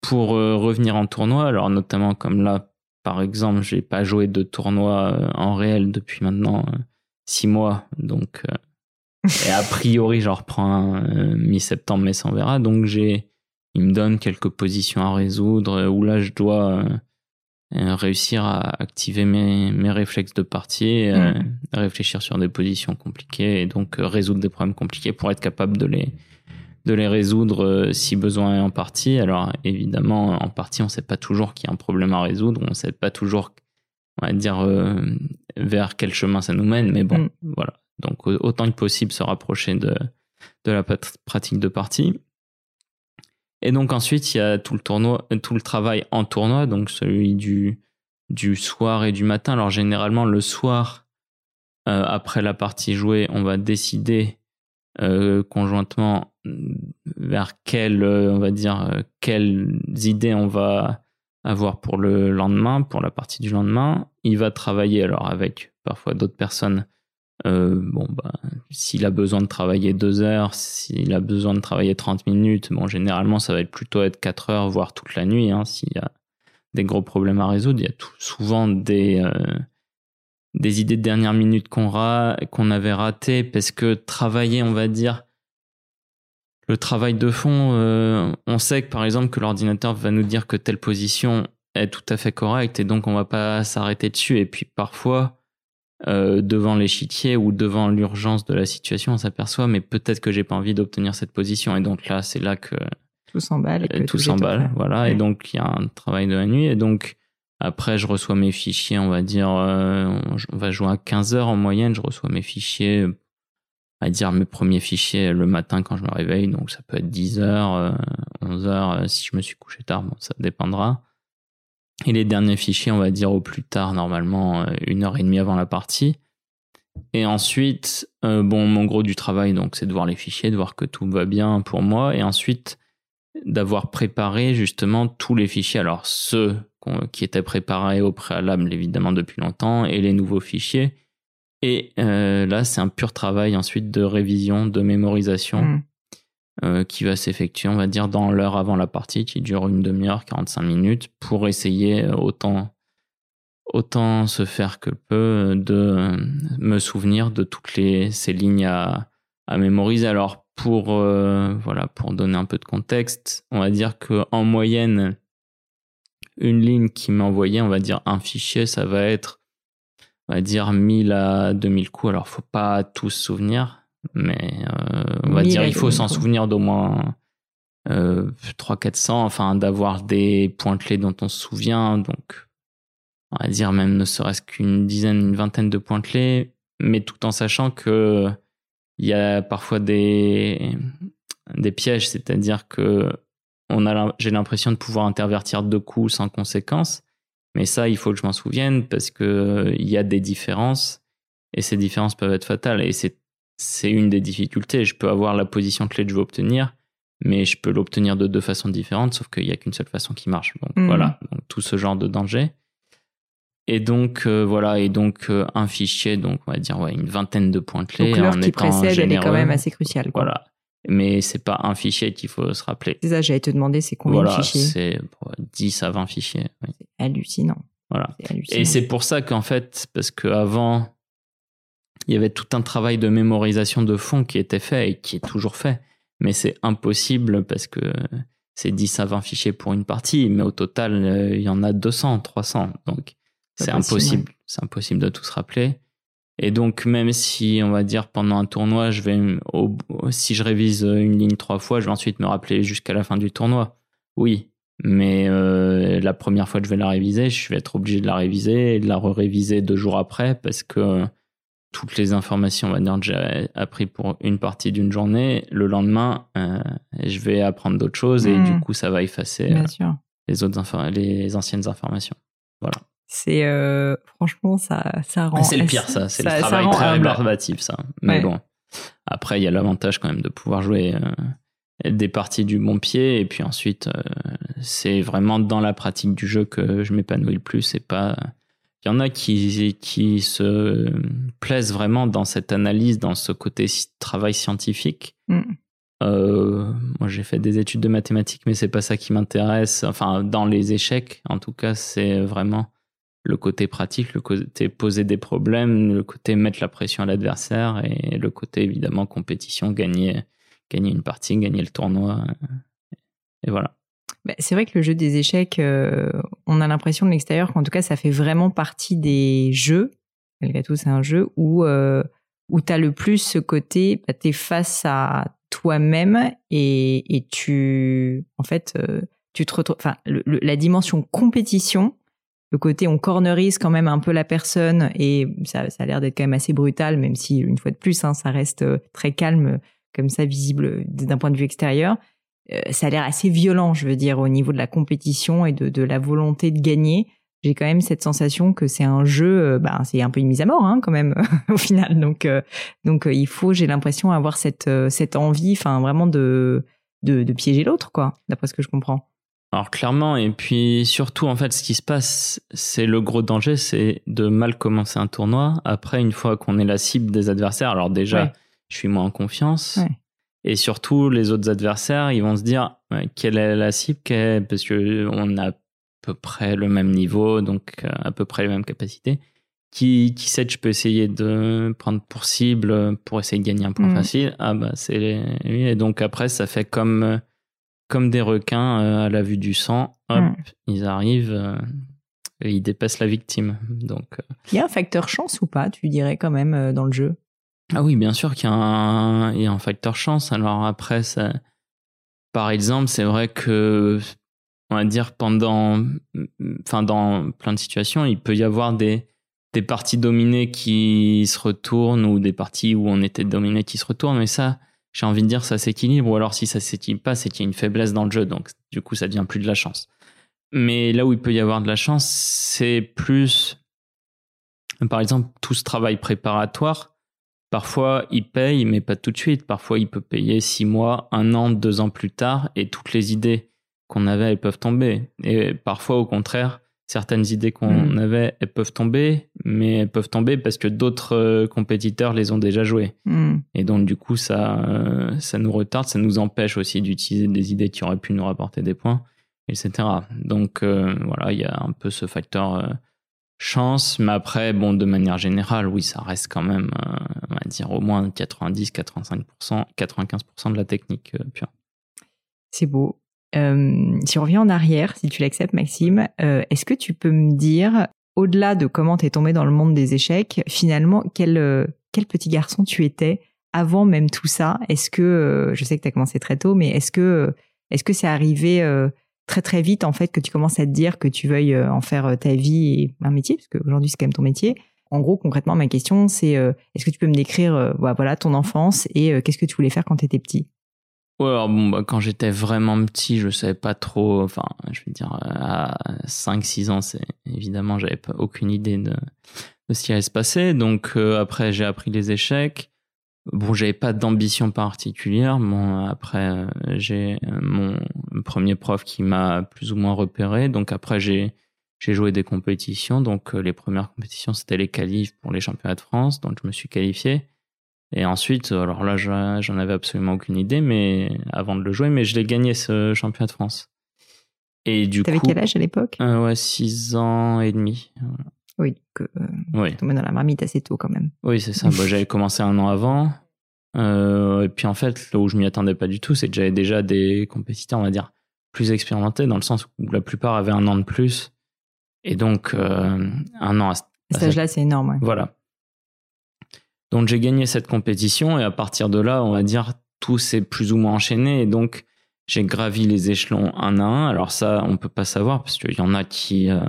Speaker 2: pour euh, revenir en tournoi, alors notamment comme là, par exemple, j'ai pas joué de tournoi euh, en réel depuis maintenant euh, six mois, donc et a priori, je reprends mi-septembre, mais ça on verra. Donc j'ai, il me donne quelques positions à résoudre où là je dois réussir à activer mes, mes réflexes de partie, réfléchir sur des positions compliquées et donc résoudre des problèmes compliqués pour être capable de les de les résoudre euh, si besoin est en partie. Alors évidemment, en partie, on ne sait pas toujours qu'il y a un problème à résoudre, on ne sait pas toujours, on va dire, euh, vers quel chemin ça nous mène, mais bon, mm. voilà. Donc autant que possible se rapprocher de, de la pratique de partie. Et donc ensuite, il y a tout le tournoi, tout le travail en tournoi, donc celui du, du soir et du matin. Alors généralement, le soir, euh, après la partie jouée, on va décider conjointement vers quelles, euh, on va dire, euh, quelles idées on va avoir pour le lendemain, pour la partie du lendemain. Il va travailler alors avec parfois d'autres personnes. Euh, bon, bah, s'il a besoin de travailler deux heures, s'il a besoin de travailler 30 minutes, bon, généralement, ça va être plutôt être 4 heures, voire toute la nuit, hein, s'il y a des gros problèmes à résoudre. Il y a souvent des, des idées de dernière minute qu'on qu'on avait ratées parce que travailler, on va dire, le travail de fond, euh, on sait que par exemple que l'ordinateur va nous dire que telle position est tout à fait correcte et donc on va pas s'arrêter dessus. Et puis parfois, euh, devant l'échiquier ou devant l'urgence de la situation, on s'aperçoit mais peut-être que j'ai pas envie d'obtenir cette position. Et donc là, c'est là que
Speaker 1: tout s'emballe.
Speaker 2: Euh, tout s'emballe, voilà. Et donc il y a un travail de la nuit. Et donc après, je reçois mes fichiers, on va dire, on va jouer à 15 heures en moyenne. Je reçois mes fichiers à dire mes premiers fichiers le matin quand je me réveille. Donc ça peut être 10 heures, 11 euh, heures euh, si je me suis couché tard, bon, ça dépendra. Et les derniers fichiers, on va dire au plus tard, normalement euh, une heure et demie avant la partie. Et ensuite, bon, mon gros du travail, donc, c'est de voir les fichiers, de voir que tout va bien pour moi, et ensuite d'avoir préparé justement tous les fichiers. Alors ceux qui étaient préparés au préalable, évidemment depuis longtemps, et les nouveaux fichiers et euh, là, c'est un pur travail ensuite de révision, de mémorisation mm. Euh, qui va s'effectuer, on va dire, dans l'heure avant la partie, qui dure une demi-heure, 45 minutes, pour essayer euh, autant, autant se faire que peu de me souvenir de toutes les, ces lignes à, mémoriser. Alors, pour, voilà, pour donner un peu de contexte, on va dire qu'en moyenne, une ligne qui m'envoyait, on va dire, un fichier, ça va être on va dire 1000 à 2000 coups. Alors, faut pas tous se souvenir, mais euh, on va
Speaker 1: 1000
Speaker 2: dire il faut
Speaker 1: 2000
Speaker 2: s'en souvenir d'au moins euh, 300-400, enfin d'avoir des points clés dont on se souvient. Donc, on va dire même ne serait-ce qu'une dizaine, une vingtaine de points clés, mais tout en sachant que il y a parfois des, des pièges, c'est-à-dire que on a, j'ai l'impression de pouvoir intervertir deux coups sans conséquence. Mais ça, il faut que je m'en souvienne parce que il y a des différences et ces différences peuvent être fatales. Et c'est, c'est une des difficultés. Je peux avoir la position clé que je veux obtenir, mais je peux l'obtenir de deux façons différentes, sauf qu'il n'y a qu'une seule façon qui marche. Donc
Speaker 1: Mhm.
Speaker 2: voilà, donc, tout ce genre de danger. Et donc euh, voilà, et donc euh, un fichier, donc on va dire ouais, une vingtaine de points clés.
Speaker 1: Donc l'heure qui précède, elle est quand
Speaker 2: généreux.
Speaker 1: même assez cruciale. quoi.
Speaker 2: Voilà. Mais c'est pas un fichier qu'il faut se rappeler.
Speaker 1: C'est ça, j'allais te demander, c'est combien
Speaker 2: voilà,
Speaker 1: de fichiers?
Speaker 2: c'est bon, 10 à 20 fichiers. oui.
Speaker 1: Hallucinant.
Speaker 2: Voilà.
Speaker 1: C'est hallucinant.
Speaker 2: Et c'est pour ça qu'en fait, parce qu'avant, il y avait tout un travail de mémorisation de fond qui était fait et qui est toujours fait. Mais c'est impossible parce que c'est 10 à 20 fichiers pour une partie, mais au total, euh, il y en a 200, 300. Donc, c'est
Speaker 1: possible,
Speaker 2: impossible. C'est impossible de tout se rappeler. Et donc, même si, on va dire, pendant un tournoi, je vais, au- si je révise une ligne trois fois, je vais ensuite me rappeler jusqu'à la fin du tournoi. Oui. Mais euh, la première fois que je vais la réviser, je vais être obligé de la réviser et de la réviser deux jours après parce que toutes les informations, on va dire, que j'ai appris pour une partie d'une journée, le lendemain, euh, je vais apprendre d'autres choses et du coup, ça va effacer euh, les autres infor- les anciennes informations. Voilà.
Speaker 1: C'est euh, franchement ça ça rend.
Speaker 2: Mais c'est le pire, ça. C'est
Speaker 1: ça-
Speaker 2: le travail très rébarbatif, ça. Mais
Speaker 1: Ouais.
Speaker 2: bon. Après, il y a l'avantage quand même de pouvoir jouer des parties du bon pied. Et puis ensuite, c'est vraiment dans la pratique du jeu que je m'épanouis le plus. C'est pas. Il y en a qui, qui se plaisent vraiment dans cette analyse, dans ce côté travail scientifique.
Speaker 1: Mm.
Speaker 2: Euh, moi, j'ai fait des études de mathématiques, mais c'est pas ça qui m'intéresse. Enfin, dans les échecs, en tout cas, c'est vraiment le côté pratique, le côté poser des problèmes, le côté mettre la pression à l'adversaire et le côté évidemment compétition, gagner, gagner une partie, gagner le tournoi. Et voilà.
Speaker 1: Bah, c'est vrai que le jeu des échecs, euh, on a l'impression de l'extérieur qu'en tout cas, ça fait vraiment partie des jeux. Malgré tout, c'est un jeu où, euh, où tu as le plus ce côté, bah, tu es face à toi-même et, et tu, en fait, euh, tu te retrouves, enfin, la dimension compétition, le côté on cornerise quand même un peu la personne et ça, ça a l'air d'être quand même assez brutal, même si, une fois de plus, hein, ça reste euh, très calme, comme ça, visible d'un point de vue extérieur ça a l'air assez violent, je veux dire, au niveau de la compétition et de, de la volonté de gagner. J'ai quand même cette sensation que c'est un jeu, euh, ben, c'est un peu une mise à mort hein, quand même au final. Donc, euh, donc euh, il faut, j'ai l'impression, avoir cette, euh, cette envie, enfin vraiment de, de, de piéger l'autre, quoi, d'après ce que je comprends.
Speaker 2: Alors clairement, et puis surtout, en fait, ce qui se passe, c'est le gros danger, c'est de mal commencer un tournoi. Après, une fois qu'on est la cible des adversaires, alors déjà,
Speaker 1: Ouais.
Speaker 2: je suis moins en confiance.
Speaker 1: Ouais.
Speaker 2: Et surtout, les autres adversaires, ils vont se dire quelle est la cible est- Parce que on a à peu près le même niveau, donc euh, à peu près les mêmes capacités. Qui, qui sait que je peux essayer de prendre pour cible pour essayer de gagner un point
Speaker 1: Mhm.
Speaker 2: facile Ah bah c'est lui. Et donc après, ça fait comme, euh, comme des requins euh, à la vue du sang. Hop,
Speaker 1: Mhm.
Speaker 2: ils arrivent et ils dépassent la victime. Donc
Speaker 1: Il y a un facteur chance ou pas, tu dirais quand même, dans le jeu?
Speaker 2: Ah oui, bien sûr qu'il y, a un- il y a un facteur chance. Alors après, ça, par exemple, c'est vrai que, on va dire, pendant, enfin, dans plein de situations, il peut y avoir des, des parties dominées qui se retournent ou des parties où on était dominé qui se retournent. Mais ça, j'ai envie de dire, ça s'équilibre. Ou alors, si ça s'équilibre pas, c'est qu'il y a une faiblesse dans le jeu. Donc, du coup, ça devient plus de la chance. Mais là où il peut y avoir de la chance, c'est plus, par exemple, tout ce travail préparatoire. Parfois, il paye, mais pas tout de suite. Parfois, il peut payer six mois, un an, deux ans plus tard, et toutes les idées qu'on avait, elles peuvent tomber. Et parfois, au contraire, certaines idées qu'on
Speaker 1: Mm.
Speaker 2: avait, elles peuvent tomber, mais elles peuvent tomber parce que d'autres euh, compétiteurs les ont déjà jouées.
Speaker 1: Hmm.
Speaker 2: Et donc, du coup, ça, euh, ça nous retarde, ça nous empêche aussi d'utiliser des idées qui auraient pu nous rapporter des points, etc. Donc, euh, voilà, il y a un peu ce facteur chance, mais après, bon, de manière générale, oui, ça reste quand même, euh, on va dire, au moins 90, 85%, 95% de la technique euh, pure.
Speaker 1: C'est beau. Euh, si on revient en arrière, si tu l'acceptes, Maxime, est-ce que tu peux me dire au-delà de comment tu es tombé dans le monde des échecs, finalement, quel, quel petit garçon tu étais avant même tout ça? Est-ce que, je sais que tu as commencé très tôt, mais est-ce que est-ce que c'est arrivé très très vite en fait que tu commences à te dire que tu veuilles en faire ta vie et un métier, parce qu'aujourd'hui c'est quand même ton métier en gros, concrètement, ma question, c'est est-ce que tu peux me décrire voilà, ton enfance et qu'est-ce que tu voulais faire quand tu étais petit
Speaker 2: alors bon, bah, quand j'étais vraiment petit, je savais pas trop. Enfin, je veux dire, à 5-6 ans, c'est évidemment, j'avais pas aucune idée de, de ce qui allait se passer. Donc, après, j'ai appris les échecs. Bon, j'avais pas d'ambition particulière. Bon, après, j'ai mon premier prof qui m'a plus ou moins repéré. Donc, après, j'ai j'ai joué des compétitions. Donc, les premières compétitions, c'était les qualifs pour les championnats de France. Donc, je me suis qualifié. Et ensuite, alors là, j'en avais absolument aucune idée, mais avant de le jouer, mais je l'ai gagné ce championnat de France.
Speaker 1: Et du T'avais quel âge à l'époque?
Speaker 2: Euh, Ouais, 6 ans et demi.
Speaker 1: Oui, que euh, oui. tombé dans la marmite assez tôt quand même.
Speaker 2: Oui, c'est ça. bah, j'avais commencé un an avant. Euh, et puis en fait, là où je m'y attendais pas du tout, c'est que j'avais déjà des compétiteurs, on va dire, plus expérimentés, dans le sens où la plupart avaient un an de plus. Et donc, euh, un an à,
Speaker 1: à cet âge-là, c'est énorme.
Speaker 2: Voilà. Donc j'ai gagné cette compétition et à partir de là, on va dire, tout s'est plus ou moins enchaîné et donc j'ai gravi les échelons un à un. Alors ça, on peut pas savoir parce qu'il y en a qui euh,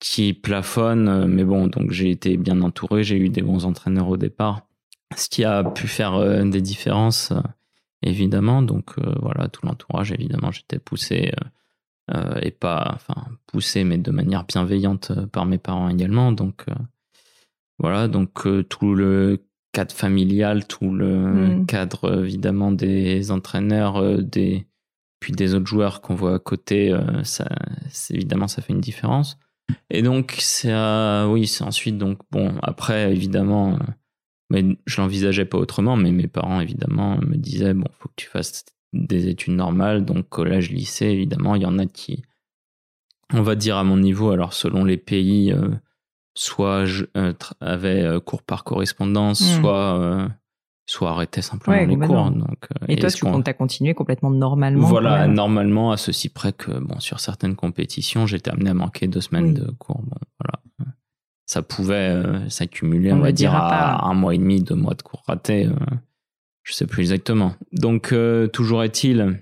Speaker 2: qui plafonnent, mais bon, donc j'ai été bien entouré, j'ai eu des bons entraîneurs au départ, ce qui a pu faire euh, des différences euh, évidemment. Donc voilà, tout l'entourage évidemment, j'étais poussé et pas, enfin poussé, mais de manière bienveillante par mes parents également. Donc voilà, donc euh, tout le cadre familial, tout le mm. cadre évidemment des entraîneurs, euh, des puis des autres joueurs qu'on voit à côté, euh, ça, évidemment ça fait une différence. Et donc c'est oui, c'est ensuite donc bon après évidemment, mais je l'envisageais pas autrement, mais mes parents évidemment me disaient bon faut que tu fasses des études normales, donc collège, lycée évidemment il y en a qui, on va dire à mon niveau, alors selon les pays soit je, euh, avait euh, cours par correspondance, hmm. soit euh, soit arrêtait simplement les cours. Donc,
Speaker 1: et, toi, tu as continué complètement normalement
Speaker 2: Voilà, normalement, à ceci près que, bon, sur certaines compétitions, j'étais amené à manquer deux semaines de cours. Bon, voilà. Ça pouvait s'accumuler, on, va dire, à un mois et demi, deux mois de cours ratés. je sais plus exactement. Donc, toujours est-il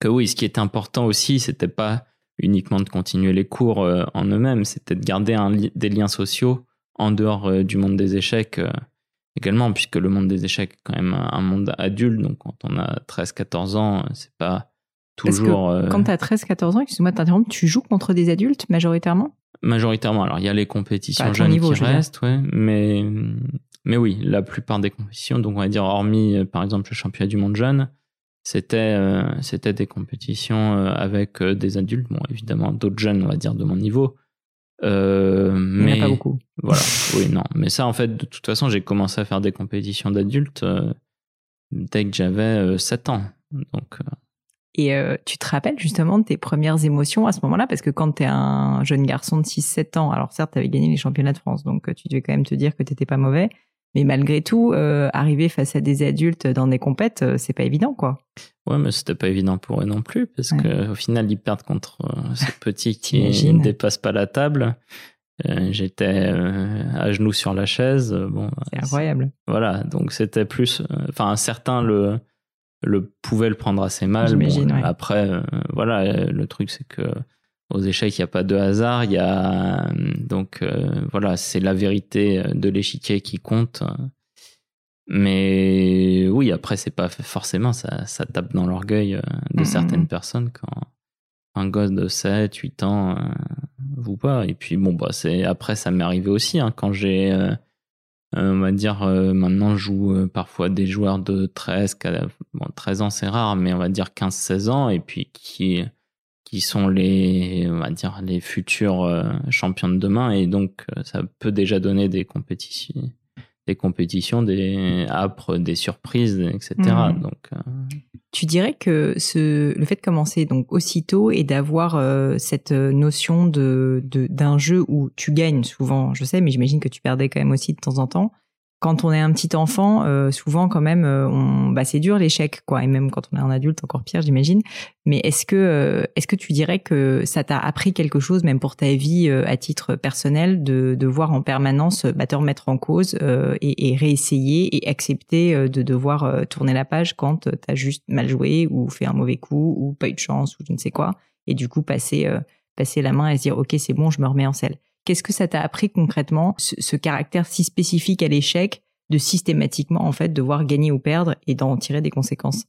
Speaker 2: que oui, ce qui est important aussi, c'était pas uniquement de continuer les cours euh, en eux-mêmes, c'était de garder des liens sociaux en dehors euh, du monde des échecs euh, également, puisque le monde des échecs est quand même un monde adulte, donc quand on a 13-14 ans, c'est pas toujours...
Speaker 1: quand tu as 13-14 ans, excuse-moi de tu joues contre des adultes majoritairement?
Speaker 2: Majoritairement, alors il y a les compétitions jeunes qui restent, ouais, mais, mais oui, la plupart des compétitions, donc on va dire hormis par exemple le championnat du monde jeune, c'était euh, c'était des compétitions euh, avec euh, des adultes, bon évidemment d'autres jeunes on va dire de mon niveau.
Speaker 1: Euh, mais pas beaucoup.
Speaker 2: Voilà, oui non, mais ça en fait de toute façon j'ai commencé à faire des compétitions d'adultes dès que j'avais 7 ans. Donc
Speaker 1: et tu te rappelles justement de tes premières émotions à ce moment-là? Parce que quand tu es un jeune garçon de 6-7 ans, alors certes, tu avais gagné les championnats de France, donc tu devais quand même te dire que tu n'étais pas mauvais. Mais malgré tout, euh, arriver face à des adultes dans des compètes, euh, c'est pas évident, quoi.
Speaker 2: Ouais, mais c'était pas évident pour eux non plus, parce qu'au final, ils perdent contre euh, ce petit qui ne dépasse pas la table. J'étais à genoux sur la chaise. Bon,
Speaker 1: c'est incroyable.
Speaker 2: Voilà, donc c'était plus. Enfin, certains le le pouvaient le prendre assez mal. Bon, Après, voilà, le truc c'est que aux échecs, il n'y a pas de hasard. Il y a donc euh, voilà, c'est la vérité de l'échiquier qui compte. Mais oui, après, c'est pas forcément ça, ça tape dans l'orgueil euh, de mm, certaines personnes quand un gosse de 7, 8 ans euh, vous pas. Et puis bon, bah c'est après, ça m'est arrivé aussi hein, quand j'ai on va dire maintenant je joue parfois des joueurs de 13 bon 13 ans c'est rare mais on va dire 15 16 ans et puis qui qui sont les, on va dire, les futurs euh, champions de demain. Et donc, euh, ça peut déjà donner des compétitions, des compétitions, des âpres, des surprises, etc. Mhm. Donc, euh,
Speaker 1: tu dirais que ce, le fait de commencer donc aussitôt et d'avoir cette notion de d'un jeu où tu gagnes souvent, je sais, mais j'imagine que tu perdais quand même aussi de temps en temps. Quand on est un petit enfant, euh, souvent quand même, euh, on, bah, c'est dur l'échec, quoi. Et même quand on est un adulte, encore pire, j'imagine. Mais est-ce que, euh, est-ce que tu dirais que ça t'a appris quelque chose, même pour ta vie à titre personnel, de, de voir en permanence bah, te remettre en cause et, et, réessayer et accepter de devoir tourner la page quand t'as juste mal joué ou fait un mauvais coup ou pas eu de chance ou je ne sais quoi, et du coup passer passer la main et se dire ok c'est bon, je me remets en selle? Qu'est-ce que ça t'a appris concrètement, ce, caractère si spécifique à l'échec, de systématiquement en fait devoir gagner ou perdre et d'en tirer des conséquences?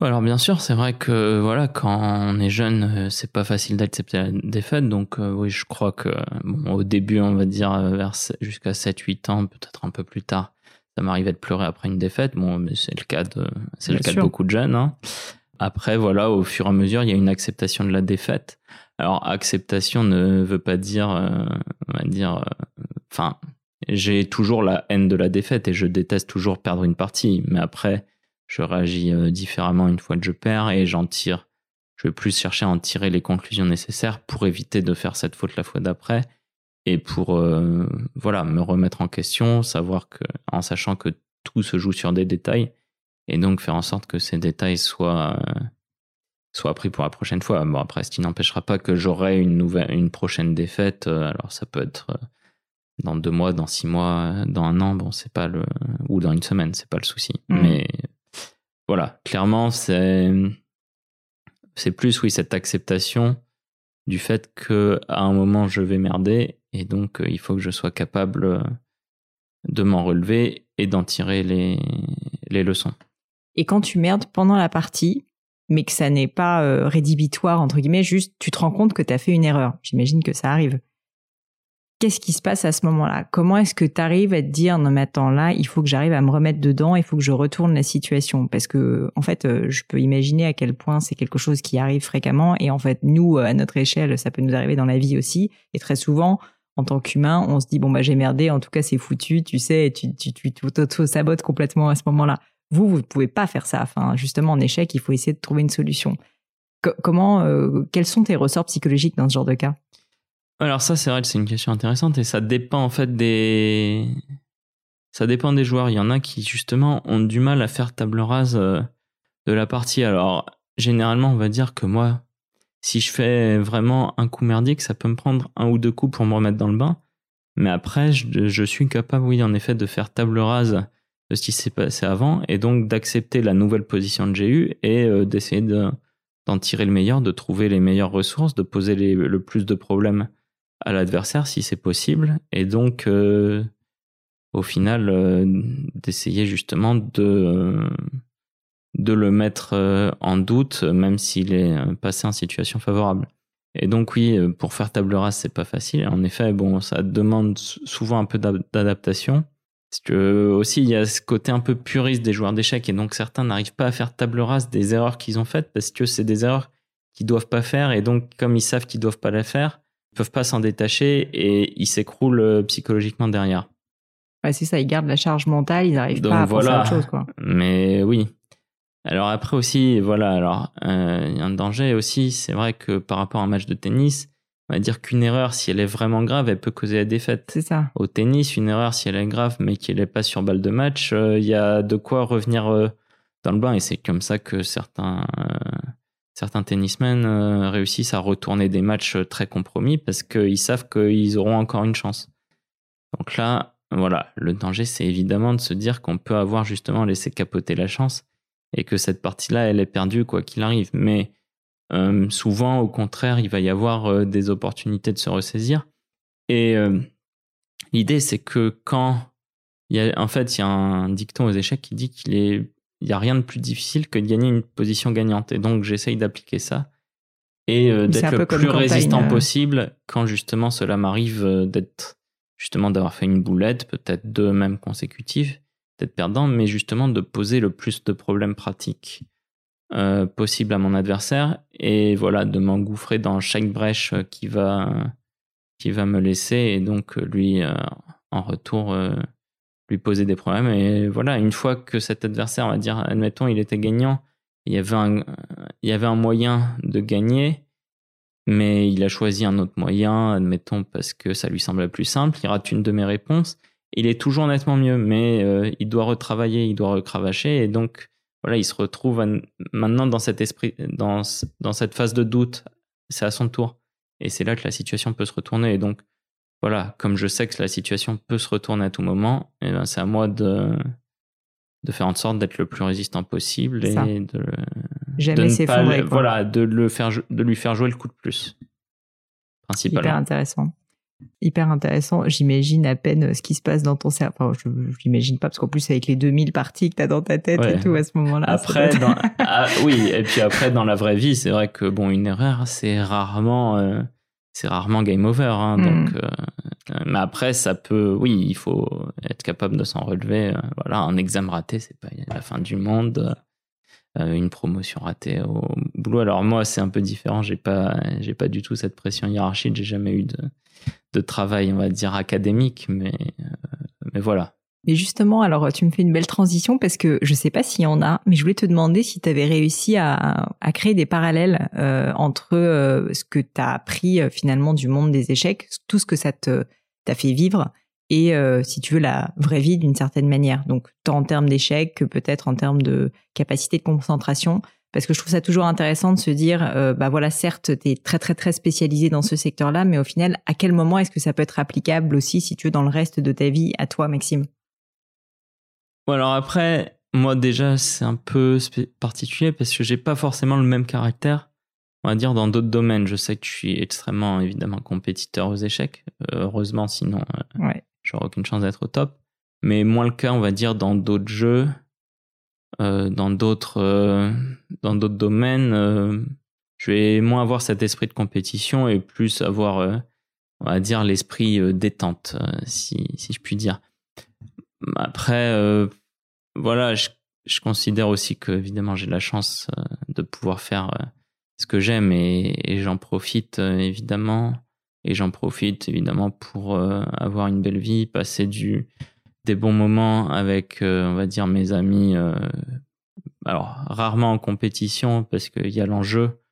Speaker 2: Alors bien sûr, c'est vrai que voilà, quand on est jeune, euh, c'est pas facile d'accepter la défaite. Donc euh, oui, je crois que bon, au début, on va dire euh, vers jusqu'à 7-8 ans, peut-être un peu plus tard, ça m'arrivait de pleurer après une défaite. Bon, mais c'est le cas de c'est le cas de beaucoup de jeunes. Hein. Après, voilà, au fur et à mesure, il y a une acceptation de la défaite. Alors, acceptation ne veut pas dire, euh, on va dire, euh, enfin, j'ai toujours la haine de la défaite et je déteste toujours perdre une partie. Mais après, je réagis euh, différemment une fois que je perds et j'en tire. Je vais plus chercher à en tirer les conclusions nécessaires pour éviter de faire cette faute la fois d'après et pour, voilà, me remettre en question, savoir que, en sachant que tout se joue sur des détails et donc faire en sorte que ces détails soient soit pris pour la prochaine fois. Bon, après, ce qui n'empêchera pas que j'aurai une nouvelle, une prochaine défaite. Euh, alors, ça peut être euh, dans deux mois, dans six mois, euh, dans un an. Bon, c'est pas le, ou dans une semaine, c'est pas le souci. Mm. Mais voilà, clairement, c'est, c'est plus, oui, cette acceptation du fait que à un moment je vais merder et donc il faut que je sois capable de m'en relever et d'en tirer les, les leçons.
Speaker 1: Et quand tu merdes pendant la partie, mais que ça n'est pas euh, rédhibitoire, entre guillemets, juste tu te rends compte que tu as fait une erreur. J'imagine que ça arrive. Qu'est-ce qui se passe à ce moment-là? Comment est-ce que tu arrives à te dire non mais attends là, il faut que j'arrive à me remettre dedans, il faut que je retourne la situation? Parce que en fait, euh, je peux imaginer à quel point c'est quelque chose qui arrive fréquemment et en fait nous à notre échelle, ça peut nous arriver dans la vie aussi et très souvent en tant qu'humain, on se dit bon bah j'ai merdé, en tout cas c'est foutu, tu sais, tu tu tu, tu sabotes complètement à ce moment-là. Vous, vous ne pouvez pas faire ça. Enfin, justement, en échec, il faut essayer de trouver une solution. comment, euh, quels sont tes ressorts psychologiques dans ce genre de cas?
Speaker 2: Alors ça, c'est vrai c'est une question intéressante et ça dépend en fait des, ça dépend des joueurs. Il y en a qui justement ont du mal à faire table rase euh, de la partie. Alors généralement, on va dire que moi, si je fais vraiment un coup merdique, ça peut me prendre un ou deux coups pour me remettre dans le bain. Mais après, je suis capable, oui, en effet, de faire table rase de ce qui s'est passé avant et donc d'accepter la nouvelle position que j'ai eue et euh, d'essayer d'en tirer le meilleur, de trouver les meilleures ressources, de poser le plus de problèmes à l'adversaire si c'est possible et donc euh, au final euh, d'essayer justement de le mettre en doute même s'il est passé en situation favorable. Et donc oui, pour faire table rase, c'est pas facile. En effet, ça demande souvent un peu d'adaptation parce que aussi, il y a ce côté un peu puriste des joueurs d'échecs et donc certains n'arrivent pas à faire table rase des erreurs qu'ils ont faites parce que c'est des erreurs qu'ils doivent pas faire et donc comme ils savent qu'ils doivent pas les faire, ils peuvent pas s'en détacher et ils s'écroulent euh, psychologiquement derrière.
Speaker 1: Ouais, c'est ça, ils gardent la charge mentale, ils n'arrivent pas à voilà. penser à autre chose. Quoi.
Speaker 2: Mais oui. Alors après aussi, voilà, alors euh, il y a un danger aussi, c'est vrai que par rapport à un match de tennis, on va dire qu'une erreur, si elle est vraiment grave, elle peut causer la défaite.
Speaker 1: C'est ça.
Speaker 2: Au tennis, une erreur, si elle est grave, mais qu'elle n'est pas sur balle de match, euh, il y a de quoi revenir euh, dans le bain. Et c'est comme ça que certains, euh, certains tennismen réussissent à retourner des matchs très compromis parce qu'ils savent qu'ils auront encore une chance. Donc là, voilà, le danger, c'est évidemment de se dire qu'on peut avoir justement laissé capoter la chance et que cette partie-là, elle est perdue quoi qu'il arrive. Mais euh, souvent, au contraire, il va y avoir euh, des opportunités de se ressaisir. Et euh, l'idée, c'est que quand il y a, en fait, il y a un dicton aux échecs qui dit qu'il est, il y a rien de plus difficile que de gagner une position gagnante. Et donc, j'essaye d'appliquer ça et d'être le plus résistant possible quand justement cela m'arrive d'être justement d'avoir fait une boulette, peut-être deux même consécutives, d'être perdant, mais justement de poser le plus de problèmes pratiques euh, possible à mon adversaire. Et voilà de m'engouffrer dans chaque brèche qui va qui va me laisser et donc lui euh, en retour euh, lui poser des problèmes. Et voilà une fois que cet adversaire on va dire admettons il était gagnant il y avait un il y avait un moyen de gagner mais il a choisi un autre moyen admettons parce que ça lui semblait plus simple il rate une de mes réponses. Il est toujours nettement mieux, mais euh, il doit retravailler, il doit recravacher, et donc voilà, il se retrouve maintenant dans cet esprit, dans, dans cette phase de doute. C'est à son tour, et c'est là que la situation peut se retourner. Et donc voilà, comme je sais que la situation peut se retourner à tout moment, et eh ben c'est à moi de de faire en sorte d'être le plus résistant possible et de
Speaker 1: jamais s'effondrer.
Speaker 2: Voilà, de le faire, de lui faire jouer le coup de plus. Principalement.
Speaker 1: Hyper intéressant. Hyper intéressant. J'imagine à peine ce qui se passe dans ton cerveau. Enfin, je l'imagine pas parce qu'en plus avec les 2000 parties que tu as dans ta tête et tout à ce moment-là.
Speaker 2: Après, ah, oui, et puis après dans la vraie vie, c'est vrai que bon, une erreur, c'est rarement, euh, c'est rarement game over. Hein, donc, hmm. euh, mais après, ça peut, oui, il faut être capable de s'en relever. Euh, voilà, un examen raté, c'est pas la fin du monde. Euh, une promotion ratée au boulot. Alors moi, c'est un peu différent. J'ai pas, j'ai pas du tout cette pression hiérarchique. J'ai jamais eu de, de travail, on va dire académique, mais, euh, mais voilà.
Speaker 1: Mais justement, alors tu me fais une belle transition parce que je sais pas s'il y en a, mais je voulais te demander si tu avais réussi à, créer des parallèles euh, entre ce que tu as appris finalement du monde des échecs, tout ce que ça t'a fait vivre et euh, si tu veux la vraie vie d'une certaine manière. Donc tant en termes d'échecs que peut-être en termes de capacité de concentration. Parce que je trouve ça toujours intéressant de se dire, euh, bah voilà, certes, tu es très très très spécialisé dans ce secteur-là, mais au final, à quel moment est-ce que ça peut être applicable aussi, si tu veux, dans le reste de ta vie, à toi, Maxime?
Speaker 2: Alors après, moi déjà, c'est un peu particulier parce que j'ai pas forcément le même caractère. On va dire dans d'autres domaines, je sais que je suis extrêmement évidemment compétiteur aux échecs. Euh, heureusement, sinon,
Speaker 1: ouais
Speaker 2: j'aurais aucune chance d'être au top. Mais moins le cas, on va dire, dans d'autres jeux, euh, dans d'autres euh, dans d'autres domaines. Euh, je vais moins avoir cet esprit de compétition et plus avoir, on va dire, l'esprit détente, si, si je puis dire. Après, voilà, je, je, considère aussi que, évidemment, j'ai la chance de pouvoir faire ce que j'aime et, et j'en profite, évidemment et j'en profite évidemment pour euh, avoir une belle vie, passer du, des bons moments avec, euh, on va dire, mes amis. Euh, alors, rarement en compétition parce qu'il y a l'enjeu.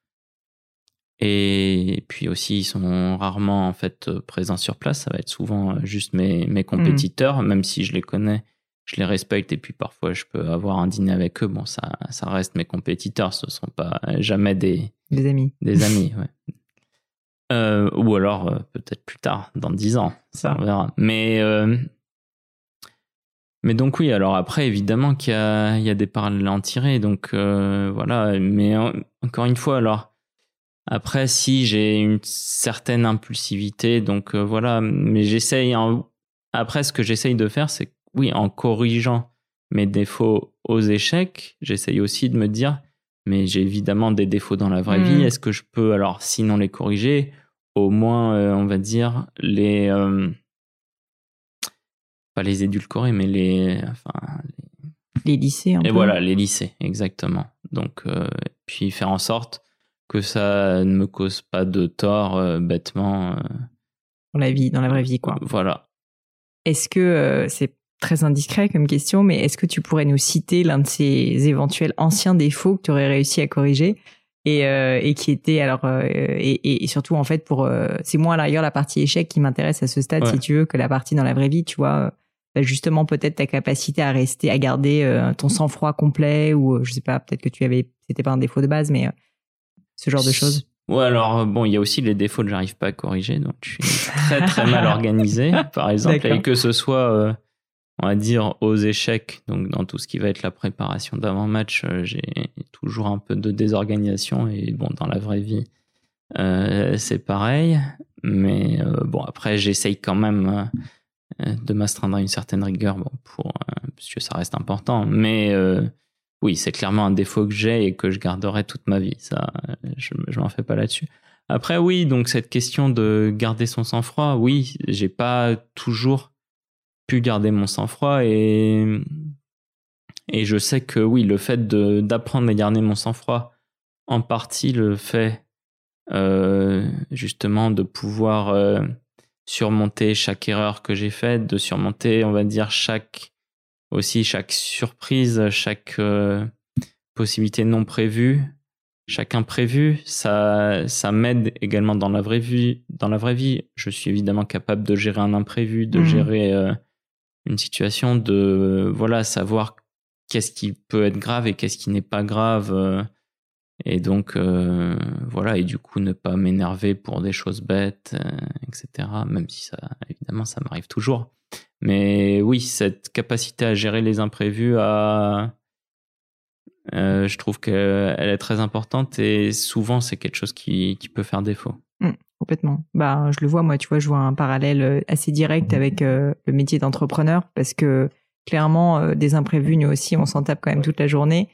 Speaker 2: Et puis aussi, ils sont rarement en fait présents sur place. Ça va être souvent juste mes, mes compétiteurs, mmh. même si je les connais, je les respecte. Et puis parfois, je peux avoir un dîner avec eux. Bon, ça, ça reste mes compétiteurs. Ce ne sont pas jamais des,
Speaker 1: des amis.
Speaker 2: Des amis, ouais. Euh, ou alors euh, peut-être plus tard, dans dix ans, ça on verra. Mais, euh, mais donc oui, alors après évidemment qu'il y a, il y a des parallèles à en tirer, donc voilà. Mais encore une fois, alors après si j'ai une certaine impulsivité, donc voilà. Mais j'essaye. Après, ce que j'essaye de faire, c'est oui, en corrigeant mes défauts aux échecs, j'essaye aussi de me dire mais j'ai évidemment des défauts dans la vraie vie. Hmm. Est-ce que je peux, alors, sinon les corriger, au moins, euh, on va dire, les. Euh, pas les édulcorer, mais les. Enfin,
Speaker 1: les, lycées, un
Speaker 2: Et voilà, les lycées, exactement. Donc, euh, puis faire en sorte que ça ne me cause pas de tort bêtement.
Speaker 1: dans la vie, dans la vraie vie, quoi.
Speaker 2: Voilà.
Speaker 1: Est-ce que c'est très indiscret comme question, mais est-ce que tu pourrais nous citer l'un de ces éventuels anciens défauts que tu aurais réussi à corriger et, euh, et qui était alors euh, et, et, surtout en fait pour euh, c'est moins à l'arrière la partie échec qui m'intéresse à ce stade si tu veux que la partie dans la vraie vie tu vois bah, justement peut-être ta capacité à rester à garder ton sang-froid complet ou je sais pas peut-être que tu avais c'était pas un défaut de base mais ce genre de choses
Speaker 2: Ouais, alors bon, il y a aussi les défauts que j'arrive pas à corriger, donc je suis très très mal organisé, par exemple, et que ce soit on va dire, aux échecs, donc dans tout ce qui va être la préparation d'avant-match, euh, j'ai toujours un peu de désorganisation et bon, dans la vraie vie, euh, c'est pareil. Mais euh, bon, après, j'essaye quand même de m'astreindre à une certaine rigueur, bon, pour, puisque ça reste important. Mais oui, c'est clairement un défaut que j'ai et que je garderai toute ma vie. Ça, je, je m'en fais pas là-dessus. Après, oui, donc cette question de garder son sang-froid, oui, j'ai pas toujours pu garder mon sang-froid et, et je sais que oui, le fait d'apprendre à garder mon sang-froid, en partie le fait euh, justement de pouvoir euh, surmonter chaque erreur que j'ai faite, de surmonter, on va dire, chaque aussi chaque surprise, chaque euh, possibilité non prévue, chaque imprévu, ça, ça m'aide également dans la vraie vie. Dans la vraie vie, je suis évidemment capable de gérer un imprévu, de mmh. gérer une situation de voilà savoir qu'est-ce qui peut être grave et qu'est-ce qui n'est pas grave. Euh, et donc, euh, voilà, et du coup, ne pas m'énerver pour des choses bêtes, euh, etc. Même si ça, évidemment, ça m'arrive toujours. Mais oui, cette capacité à gérer les imprévus, à, je trouve qu'elle est très importante et souvent, c'est quelque chose qui, qui, peut faire défaut.
Speaker 1: Mmh, complètement. Bah, je le vois, moi, tu vois, je vois un parallèle assez direct avec le métier d'entrepreneur parce que clairement, euh, des imprévus, nous aussi, on s'en tape quand même toute la journée.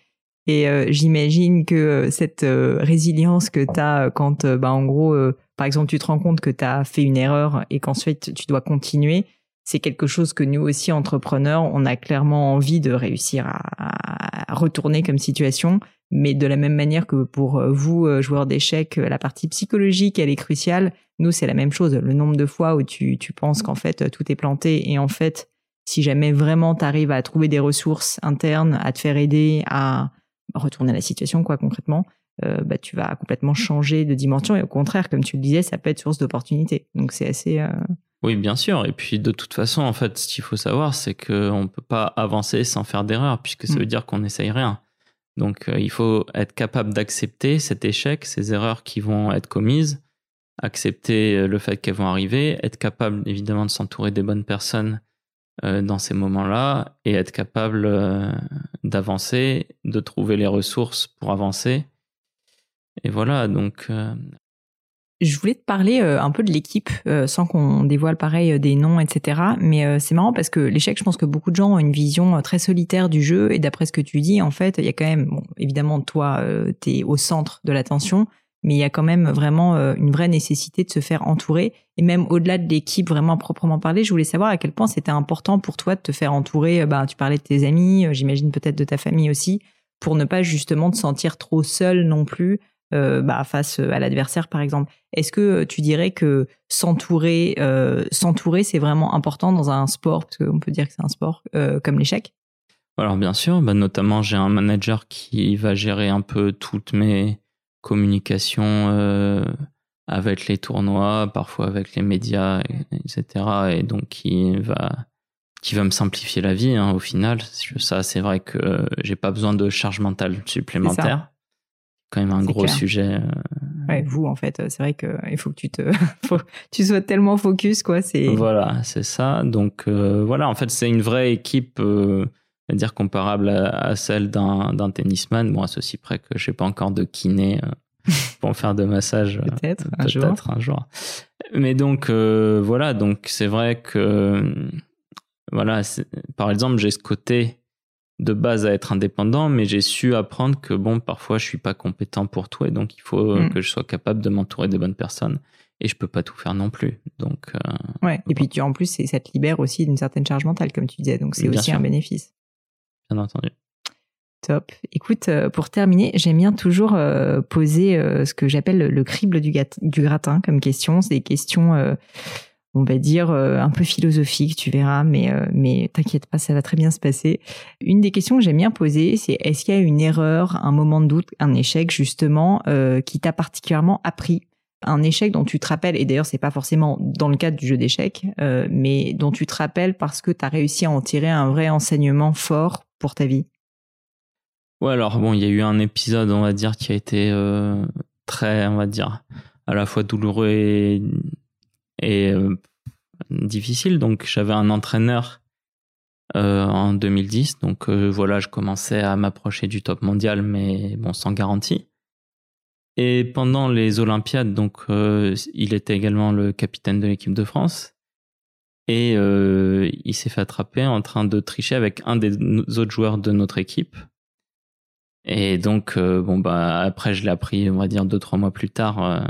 Speaker 1: Et euh, j'imagine que euh, cette résilience que tu as quand, bah, en gros, par exemple, tu te rends compte que tu as fait une erreur et qu'ensuite tu dois continuer, c'est quelque chose que nous aussi, entrepreneurs, on a clairement envie de réussir à, retourner comme situation. Mais de la même manière que pour vous, joueurs d'échecs, la partie psychologique, elle est cruciale. Nous, c'est la même chose. Le nombre de fois où tu, tu penses qu'en fait, tout est planté et en fait, si jamais vraiment tu arrives à trouver des ressources internes, à te faire aider à retourner la situation, quoi, concrètement, euh, bah, tu vas complètement changer de dimension. Et au contraire, comme tu le disais, ça peut être source d'opportunité. Donc, c'est assez. Euh,
Speaker 2: oui, bien sûr. Et puis, de toute façon, en fait, ce qu'il faut savoir, c'est qu'on ne peut pas avancer sans faire d'erreur, puisque ça mm. veut dire qu'on n'essaye rien. Donc, euh, il faut être capable d'accepter cet échec, ces erreurs qui vont être commises, accepter le fait qu'elles vont arriver, être capable, évidemment, de s'entourer des bonnes personnes dans ces moments-là et être capable euh, d'avancer, de trouver les ressources pour avancer. Et voilà, donc. Euh,
Speaker 1: je voulais te parler un peu de l'équipe, sans qu'on dévoile pareil des noms, etc. Mais c'est marrant parce que l'échec, je pense que beaucoup de gens ont une vision très solitaire du jeu. Et d'après ce que tu dis, en fait, il y a quand même, bon, évidemment, toi, tu es au centre de l'attention, mais il y a quand même vraiment euh, une vraie nécessité de se faire entourer. Et même au-delà de l'équipe vraiment proprement parler, je voulais savoir à quel point c'était important pour toi de te faire entourer. Bah, tu parlais de tes amis, euh, j'imagine peut-être de ta famille aussi, pour ne pas justement te sentir trop seul non plus euh, bah, face à l'adversaire, par exemple. Est-ce que tu dirais que s'entourer, s'entourer, c'est vraiment important dans un sport, parce qu'on peut dire que c'est un sport comme l'échec
Speaker 2: Alors bien sûr, bah, notamment j'ai un manager qui va gérer un peu toutes mes communication euh, avec les tournois, parfois avec les médias, etc. Et donc qui va qui va me simplifier la vie hein, au final. Ça, c'est vrai que j'ai pas besoin de charge mentale supplémentaire. Quand même un gros sujet.
Speaker 1: Euh. Ouais, vous en fait, c'est vrai qu'il faut que tu te, tu sois tellement focus quoi. C'est
Speaker 2: voilà, c'est ça. Donc euh, voilà, en fait, c'est une vraie équipe dire comparable à, celle d'un tennisman. Bon, à ceci près que je n'ai pas encore de kiné euh, pour faire de massage.
Speaker 1: Euh, peut-être un, jour.
Speaker 2: un jour. Mais donc, euh, voilà, donc c'est vrai que, voilà, par exemple, j'ai ce côté de base à être indépendant, mais j'ai su apprendre que, bon, parfois, je suis pas compétent pour tout et donc il faut mm. que je sois capable de m'entourer des bonnes personnes et je peux pas tout faire non plus. Donc,
Speaker 1: ouais. Et puis tu en plus, ça te libère aussi d'une certaine charge mentale, comme tu disais. Donc c'est aussi un bénéfice
Speaker 2: bien entendu.
Speaker 1: Top. Écoute, euh, pour terminer, j'aime bien toujours euh, poser euh, ce que j'appelle le crible du, gratin comme question. C'est des questions, on va dire, un peu philosophiques, tu verras, mais, mais t'inquiète pas, ça va très bien se passer. Une des questions que j'aime bien poser, c'est est-ce qu'il y a une erreur, un moment de doute, un échec justement, qui t'a particulièrement appris? Un échec dont tu te rappelles, et d'ailleurs c'est pas forcément dans le cadre du jeu d'échecs, mais dont tu te rappelles parce que tu as réussi à en tirer un vrai enseignement fort pour ta vie?
Speaker 2: Ouais, alors bon, il y a eu un épisode, on va dire, qui a été euh, très, on va dire, à la fois douloureux et, euh, difficile. Donc, j'avais un entraîneur euh, en 2010. Donc, voilà, je commençais à m'approcher du top mondial, mais bon, sans garantie. Et pendant les Olympiades, donc, il était également le capitaine de l'équipe de France. Et euh, il s'est fait attraper en train de tricher avec un des autres joueurs de notre équipe. Et donc, euh, bon, bah, après, je l'ai appris, on va dire, deux, trois mois plus tard, euh,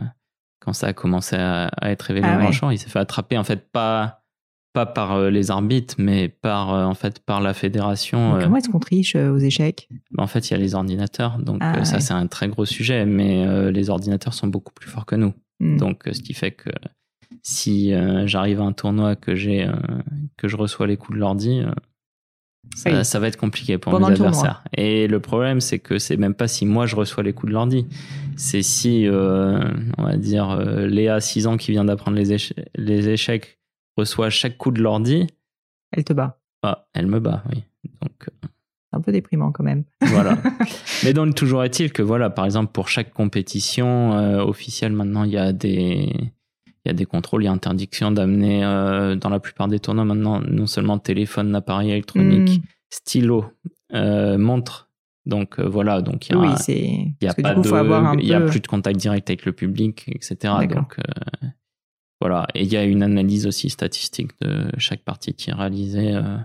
Speaker 2: quand ça a commencé à, être révélé ah en champ. Il s'est fait attraper, en fait, pas, pas par les arbitres, mais par, en fait, par la fédération.
Speaker 1: comment est-ce qu'on triche aux échecs?
Speaker 2: En fait, il y a les ordinateurs. Donc, ah ça, c'est un très gros sujet, mais les ordinateurs sont beaucoup plus forts que nous. Hmm. Donc, ce qui fait que si euh, j'arrive à un tournoi que j'ai euh, que je reçois les coups de l'ordi euh, ça, va être compliqué pour mes adversaires et le problème c'est que c'est même pas si moi je reçois les coups de l'ordi c'est si on va dire Léa 6 ans qui vient d'apprendre les, les échecs reçoit chaque coup de l'ordi
Speaker 1: elle te bat
Speaker 2: Ah, elle me bat, oui. Donc,
Speaker 1: un peu déprimant quand même.
Speaker 2: Voilà. Mais donc, toujours est-il que, voilà, par exemple, pour chaque compétition officielle, maintenant, il y a des. Il y a des contrôles, il y a interdiction d'amener dans la plupart des tournois maintenant non seulement téléphone, appareil électronique, hmm. stylo, montre donc euh, voilà, donc il y a,
Speaker 1: oui, il
Speaker 2: y a pas de, il y a plus de contact direct avec le public, etc. Donc euh, voilà, et il y a une analyse aussi statistique de chaque partie qui est réalisée euh,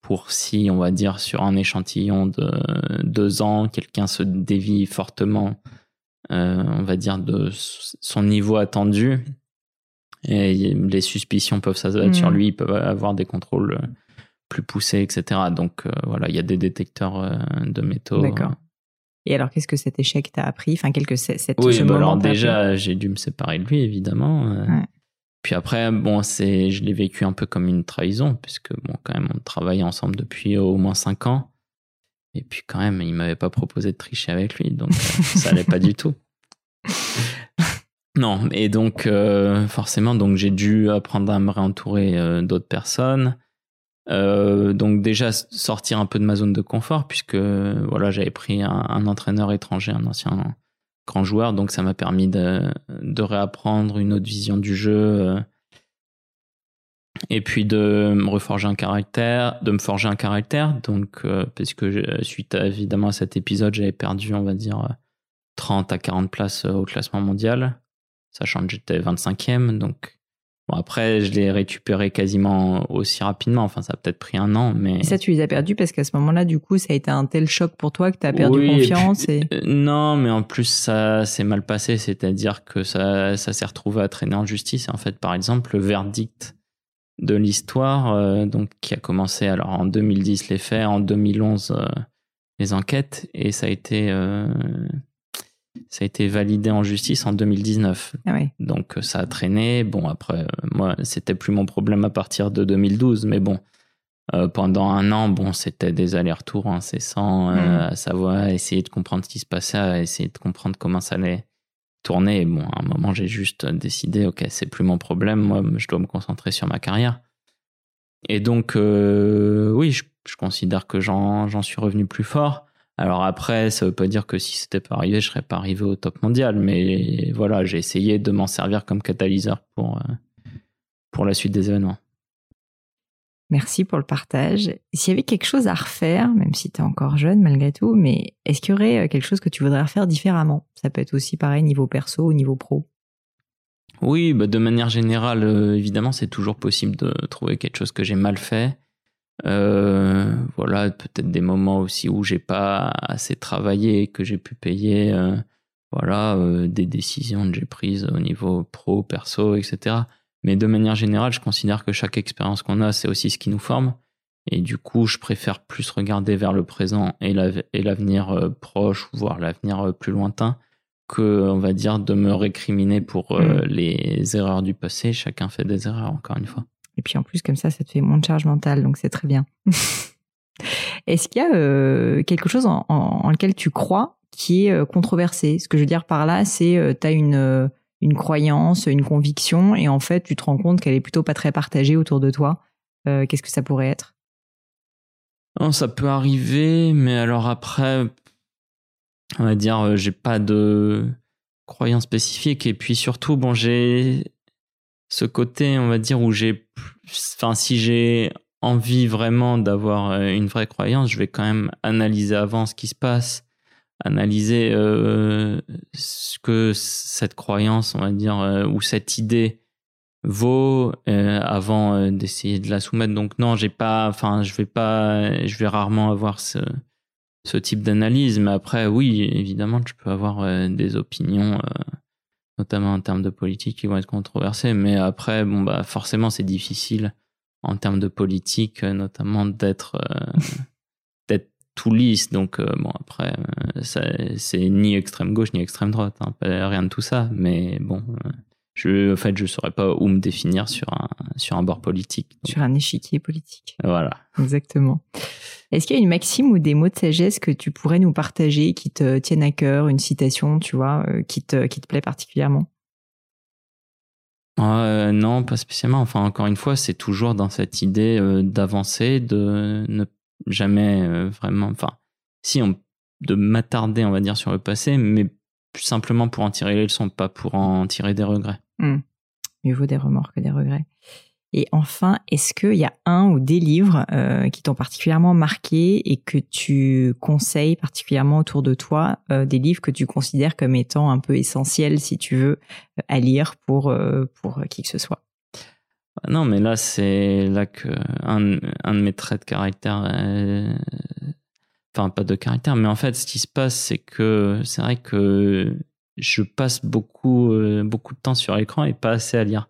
Speaker 2: pour si on va dire sur un échantillon de deux ans, quelqu'un se dévie fortement, on va dire de son niveau attendu, et les suspicions peuvent s'abattre sur hmm. lui, ils peuvent avoir des contrôles plus poussé, etc. Donc euh, voilà, il y a des détecteurs euh, de métaux.
Speaker 1: D'accord. Et alors, qu'est-ce que cet échec t'a appris? Enfin, quelque cette
Speaker 2: Oui, bah alors déjà, j'ai dû me séparer de lui, évidemment. Euh. Puis après, bon, c'est, je l'ai vécu un peu comme une trahison, puisque bon, quand même, on travaillait ensemble depuis au moins cinq ans. Et puis quand même, il m'avait pas proposé de tricher avec lui, donc ça allait pas du tout. Non, et donc forcément, donc j'ai dû apprendre à me réentourer d'autres personnes. Euh, donc déjà sortir un peu de ma zone de confort puisque voilà j'avais pris un, entraîneur étranger, un ancien grand joueur, donc ça m'a permis de, de, réapprendre une autre vision du jeu euh, et puis de me reforger un caractère, de me forger un caractère. Donc euh, parce que suite évidemment à cet épisode, j'avais perdu on va dire 30 à 40 places au classement mondial, sachant que j'étais 25e, donc Bon, après, je l'ai récupéré quasiment aussi rapidement. Enfin, ça a peut-être pris un an, mais.
Speaker 1: Et ça, tu les as perdus parce qu'à ce moment-là, du coup, ça a été un tel choc pour toi que tu as perdu confiance. Et,
Speaker 2: euh, Non, mais en plus, ça s'est mal passé. C'est-à-dire que ça, ça s'est retrouvé à traîner en justice. En fait, par exemple, le verdict de l'histoire, euh, donc, qui a commencé alors en 2010 les faits, en 2011 euh, les enquêtes, et ça a été ça a été validé en justice en 2019.
Speaker 1: Ah
Speaker 2: Donc euh, ça a traîné. Bon, après, euh, moi, c'était plus mon problème à partir de 2012, mais bon, euh, pendant un an, bon, c'était des allers-retours incessants mm. à savoir, essayer de comprendre ce qui se passait, à essayer de comprendre comment ça allait tourner. Et bon, à un moment, j'ai juste décidé, ok, c'est plus mon problème, moi, je dois me concentrer sur ma carrière. Et donc, oui, je, considère que j'en suis revenu plus fort. Alors après, ça veut pas dire que si c'était pas arrivé, je serais pas arrivé au top mondial, mais voilà, j'ai essayé de m'en servir comme catalyseur pour, euh, pour la suite des événements.
Speaker 1: Merci pour le partage. S'il y avait quelque chose à refaire, même si tu es encore jeune malgré tout, mais est-ce qu'il y aurait euh, quelque chose que tu voudrais refaire différemment? Ça peut être aussi pareil niveau perso ou niveau pro.
Speaker 2: Oui, bah de manière générale, euh, évidemment, c'est toujours possible de trouver quelque chose que j'ai mal fait. Euh, voilà, peut-être des moments aussi où j'ai pas assez travaillé, que j'ai pu payer, voilà, des décisions que j'ai prises au niveau pro, perso, etc. Mais de manière générale, je considère que chaque expérience qu'on a, c'est aussi ce qui nous forme. Et du coup, je préfère plus regarder vers le présent et l'avenir proche, voire l'avenir plus lointain, que, on va dire, de me récriminer pour mmh. les erreurs du passé. Chacun fait des erreurs, encore une fois.
Speaker 1: Et puis en plus, comme ça, ça te fait moins de charge mentale, donc c'est très bien. Est-ce qu'il y a euh, quelque chose en, lequel tu crois qui est euh, controversé? Ce que je veux dire par là, c'est euh, tu as une, une croyance, une conviction, et en fait, tu te rends compte qu'elle est plutôt pas très partagée autour de toi. Qu'est-ce que ça pourrait être?
Speaker 2: Ça peut arriver, mais alors après, on va dire, j'ai pas de croyance spécifique, et puis surtout, bon, j'ai ce côté, on va dire, où j'ai, enfin, si j'ai envie vraiment d'avoir euh, une vraie croyance, je vais quand même analyser avant ce qui se passe, analyser euh, ce que cette croyance, on va dire, euh, ou cette idée vaut avant d'essayer de la soumettre. Donc non, j'ai pas, enfin, je vais pas, je vais rarement avoir ce, ce type d'analyse. Mais après, oui, évidemment, je peux avoir des opinions notamment en termes de politique, qui vont être controversés. Mais après, bon, bah, forcément, c'est difficile en termes de politique, euh, notamment euh, d'être tout lisse. Donc, euh, bon, après, c'est ni extrême gauche ni extrême droite, hein, rien de tout ça. Mais bon, je, en fait, je saurais pas où me définir sur un, sur un bord politique.
Speaker 1: Sur un échiquier politique.
Speaker 2: Voilà.
Speaker 1: Exactement. Est-ce qu'il y a une maxime ou des mots de sagesse que tu pourrais nous partager qui te tiennent à cœur, une citation, tu vois, euh, qui te, qui te plaît particulièrement?
Speaker 2: Euh, non, pas spécialement. Enfin, encore une fois, c'est toujours dans cette idée euh, d'avancer, de ne jamais euh, vraiment. Enfin, si on de m'attarder, on va dire, sur le passé, mais simplement pour en tirer les leçons, pas pour en tirer des regrets.
Speaker 1: Hmm. Mieux vaut des remords que des regrets. Et enfin, est-ce qu'il y a un ou des livres euh, qui t'ont particulièrement marqué et que tu conseilles particulièrement autour de toi, euh, des livres que tu considères comme étant un peu essentiels, si tu veux, à lire pour, pour qui que ce soit?
Speaker 2: Non, mais là, c'est là que un, un, de mes traits de caractère, enfin pas de caractère, mais en fait, ce qui se passe, c'est que c'est vrai que je passe beaucoup, beaucoup de temps sur l'écran et pas assez à lire.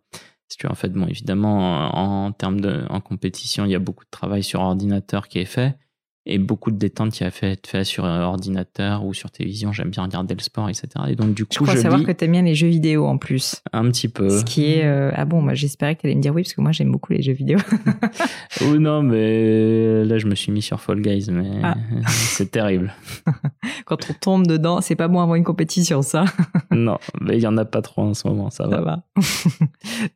Speaker 2: En fait, bon, évidemment, en, termes de en compétition, il y a beaucoup de travail sur ordinateur qui est fait et beaucoup de détente qui a fait être fait sur ordinateur ou sur télévision. J'aime bien regarder le sport, etc. Et donc du coup,
Speaker 1: je crois savoir que tu aimes bien les jeux vidéo en plus.
Speaker 2: Un petit peu.
Speaker 1: Ce qui est euh, ah bon, moi j'espérais que tu allais me dire oui parce que moi j'aime beaucoup les jeux vidéo.
Speaker 2: oh non, mais là je me suis mis sur Fall Guys, mais ah. c'est terrible.
Speaker 1: Quand on tombe dedans, c'est pas bon avant une compétition, ça.
Speaker 2: non, mais il y en a pas trop en ce moment, ça,
Speaker 1: ça
Speaker 2: va.
Speaker 1: va.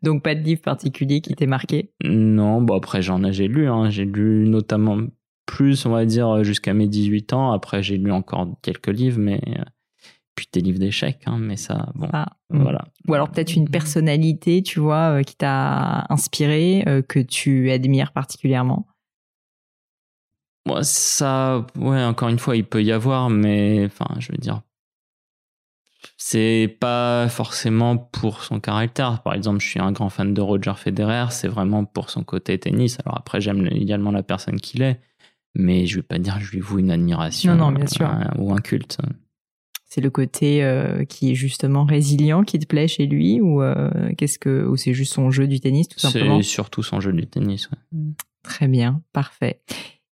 Speaker 1: donc pas de livre particulier qui t'ait marqué?
Speaker 2: Non, bon après j'en ai j'ai lu, hein. j'ai lu notamment plus, on va dire, jusqu'à mes 18 ans. Après, j'ai lu encore quelques livres, mais euh, puis des livres d'échecs, hein, mais ça, bon, ah, mm. voilà.
Speaker 1: Ou alors peut-être une personnalité, tu vois, euh, qui t'a inspiré, euh, que tu admires particulièrement.
Speaker 2: Moi, ça, ouais, encore une fois, il peut y avoir, mais enfin, je veux dire, c'est pas forcément pour son caractère. Par exemple, je suis un grand fan de Roger Federer, c'est vraiment pour son côté tennis. Alors après, j'aime également la personne qu'il est, mais je vais pas dire que je lui voue une admiration
Speaker 1: non, non, bien sûr.
Speaker 2: ou un culte.
Speaker 1: C'est le côté euh, qui est justement résilient qui te plaît chez lui ou euh, qu'est-ce que ou c'est juste son jeu du tennis tout simplement?
Speaker 2: C'est surtout son jeu du tennis.
Speaker 1: Mm. Très bien, parfait.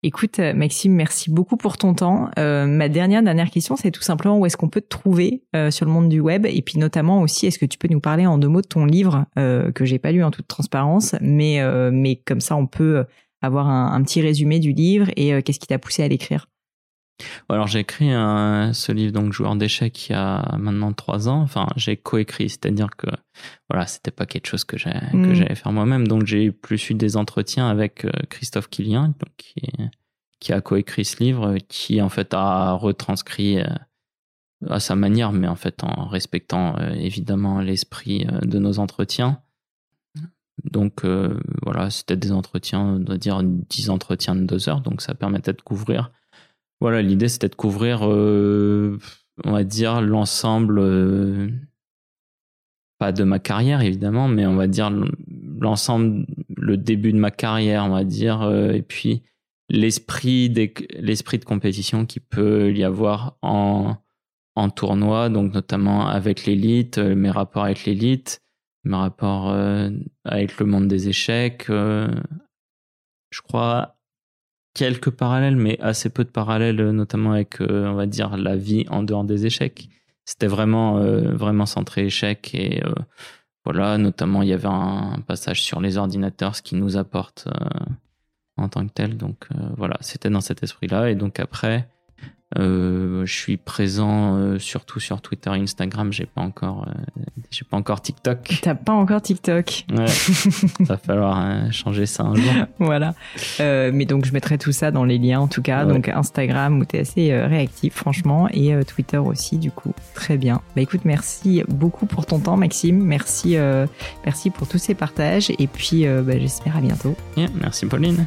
Speaker 1: Écoute, euh, Maxime, merci beaucoup pour ton temps. ma dernière dernière question, c'est tout simplement où est-ce qu'on peut te trouver sur le monde du web, et puis notamment aussi, est-ce que tu peux nous parler en deux mots de ton livre que j'ai pas lu en toute transparence, mais mais comme ça, on peut avoir un, petit résumé du livre et euh, qu'est-ce qui t'a poussé à l'écrire?
Speaker 2: Alors j'ai écrit ce livre donc joueur d'échecs il y a maintenant trois ans. Enfin j'ai coécrit, c'est-à-dire que voilà c'était pas quelque chose que j'allais mm. j'allais faire moi-même. Donc j'ai plus eu des entretiens avec euh, Christophe Killian donc, qui, qui a coécrit ce livre, qui en fait a retranscrit euh, à sa manière, mais en fait en respectant évidemment l'esprit de nos entretiens. Donc euh, voilà, c'était des entretiens, on doit dire 10 entretiens de 2 heures, donc ça permettait de couvrir. Voilà, l'idée c'était de couvrir, euh, on va dire, l'ensemble, euh, pas de ma carrière évidemment, mais on va dire l'ensemble, le début de ma carrière, on va dire, et puis l'esprit l'esprit de compétition qui peut y avoir en, en tournoi, donc notamment avec l'élite, mes rapports avec l'élite, mes rapports euh, avec le monde des échecs. Euh, je crois quelques parallèles, mais assez peu de parallèles, notamment avec, euh, on va dire, la vie en dehors des échecs. C'était vraiment, vraiment centré échecs et voilà, notamment il y avait un passage sur les ordinateurs, ce qui nous apporte en tant que tel. Donc voilà, c'était dans cet esprit-là. Et donc après, euh, je suis présent euh, surtout sur Twitter et Instagram. J'ai pas encore, euh, j'ai pas encore TikTok.
Speaker 1: T'as pas encore TikTok.
Speaker 2: Ouais. va falloir changer ça un jour.
Speaker 1: voilà. mais donc je mettrai tout ça dans les liens en tout cas. Donc Instagram où t'es assez réactif franchement et Twitter aussi du coup. Très bien. Bah écoute, merci beaucoup pour ton temps Maxime. Merci, merci pour tous ces partages et puis bah, j'espère à bientôt.
Speaker 2: merci Pauline.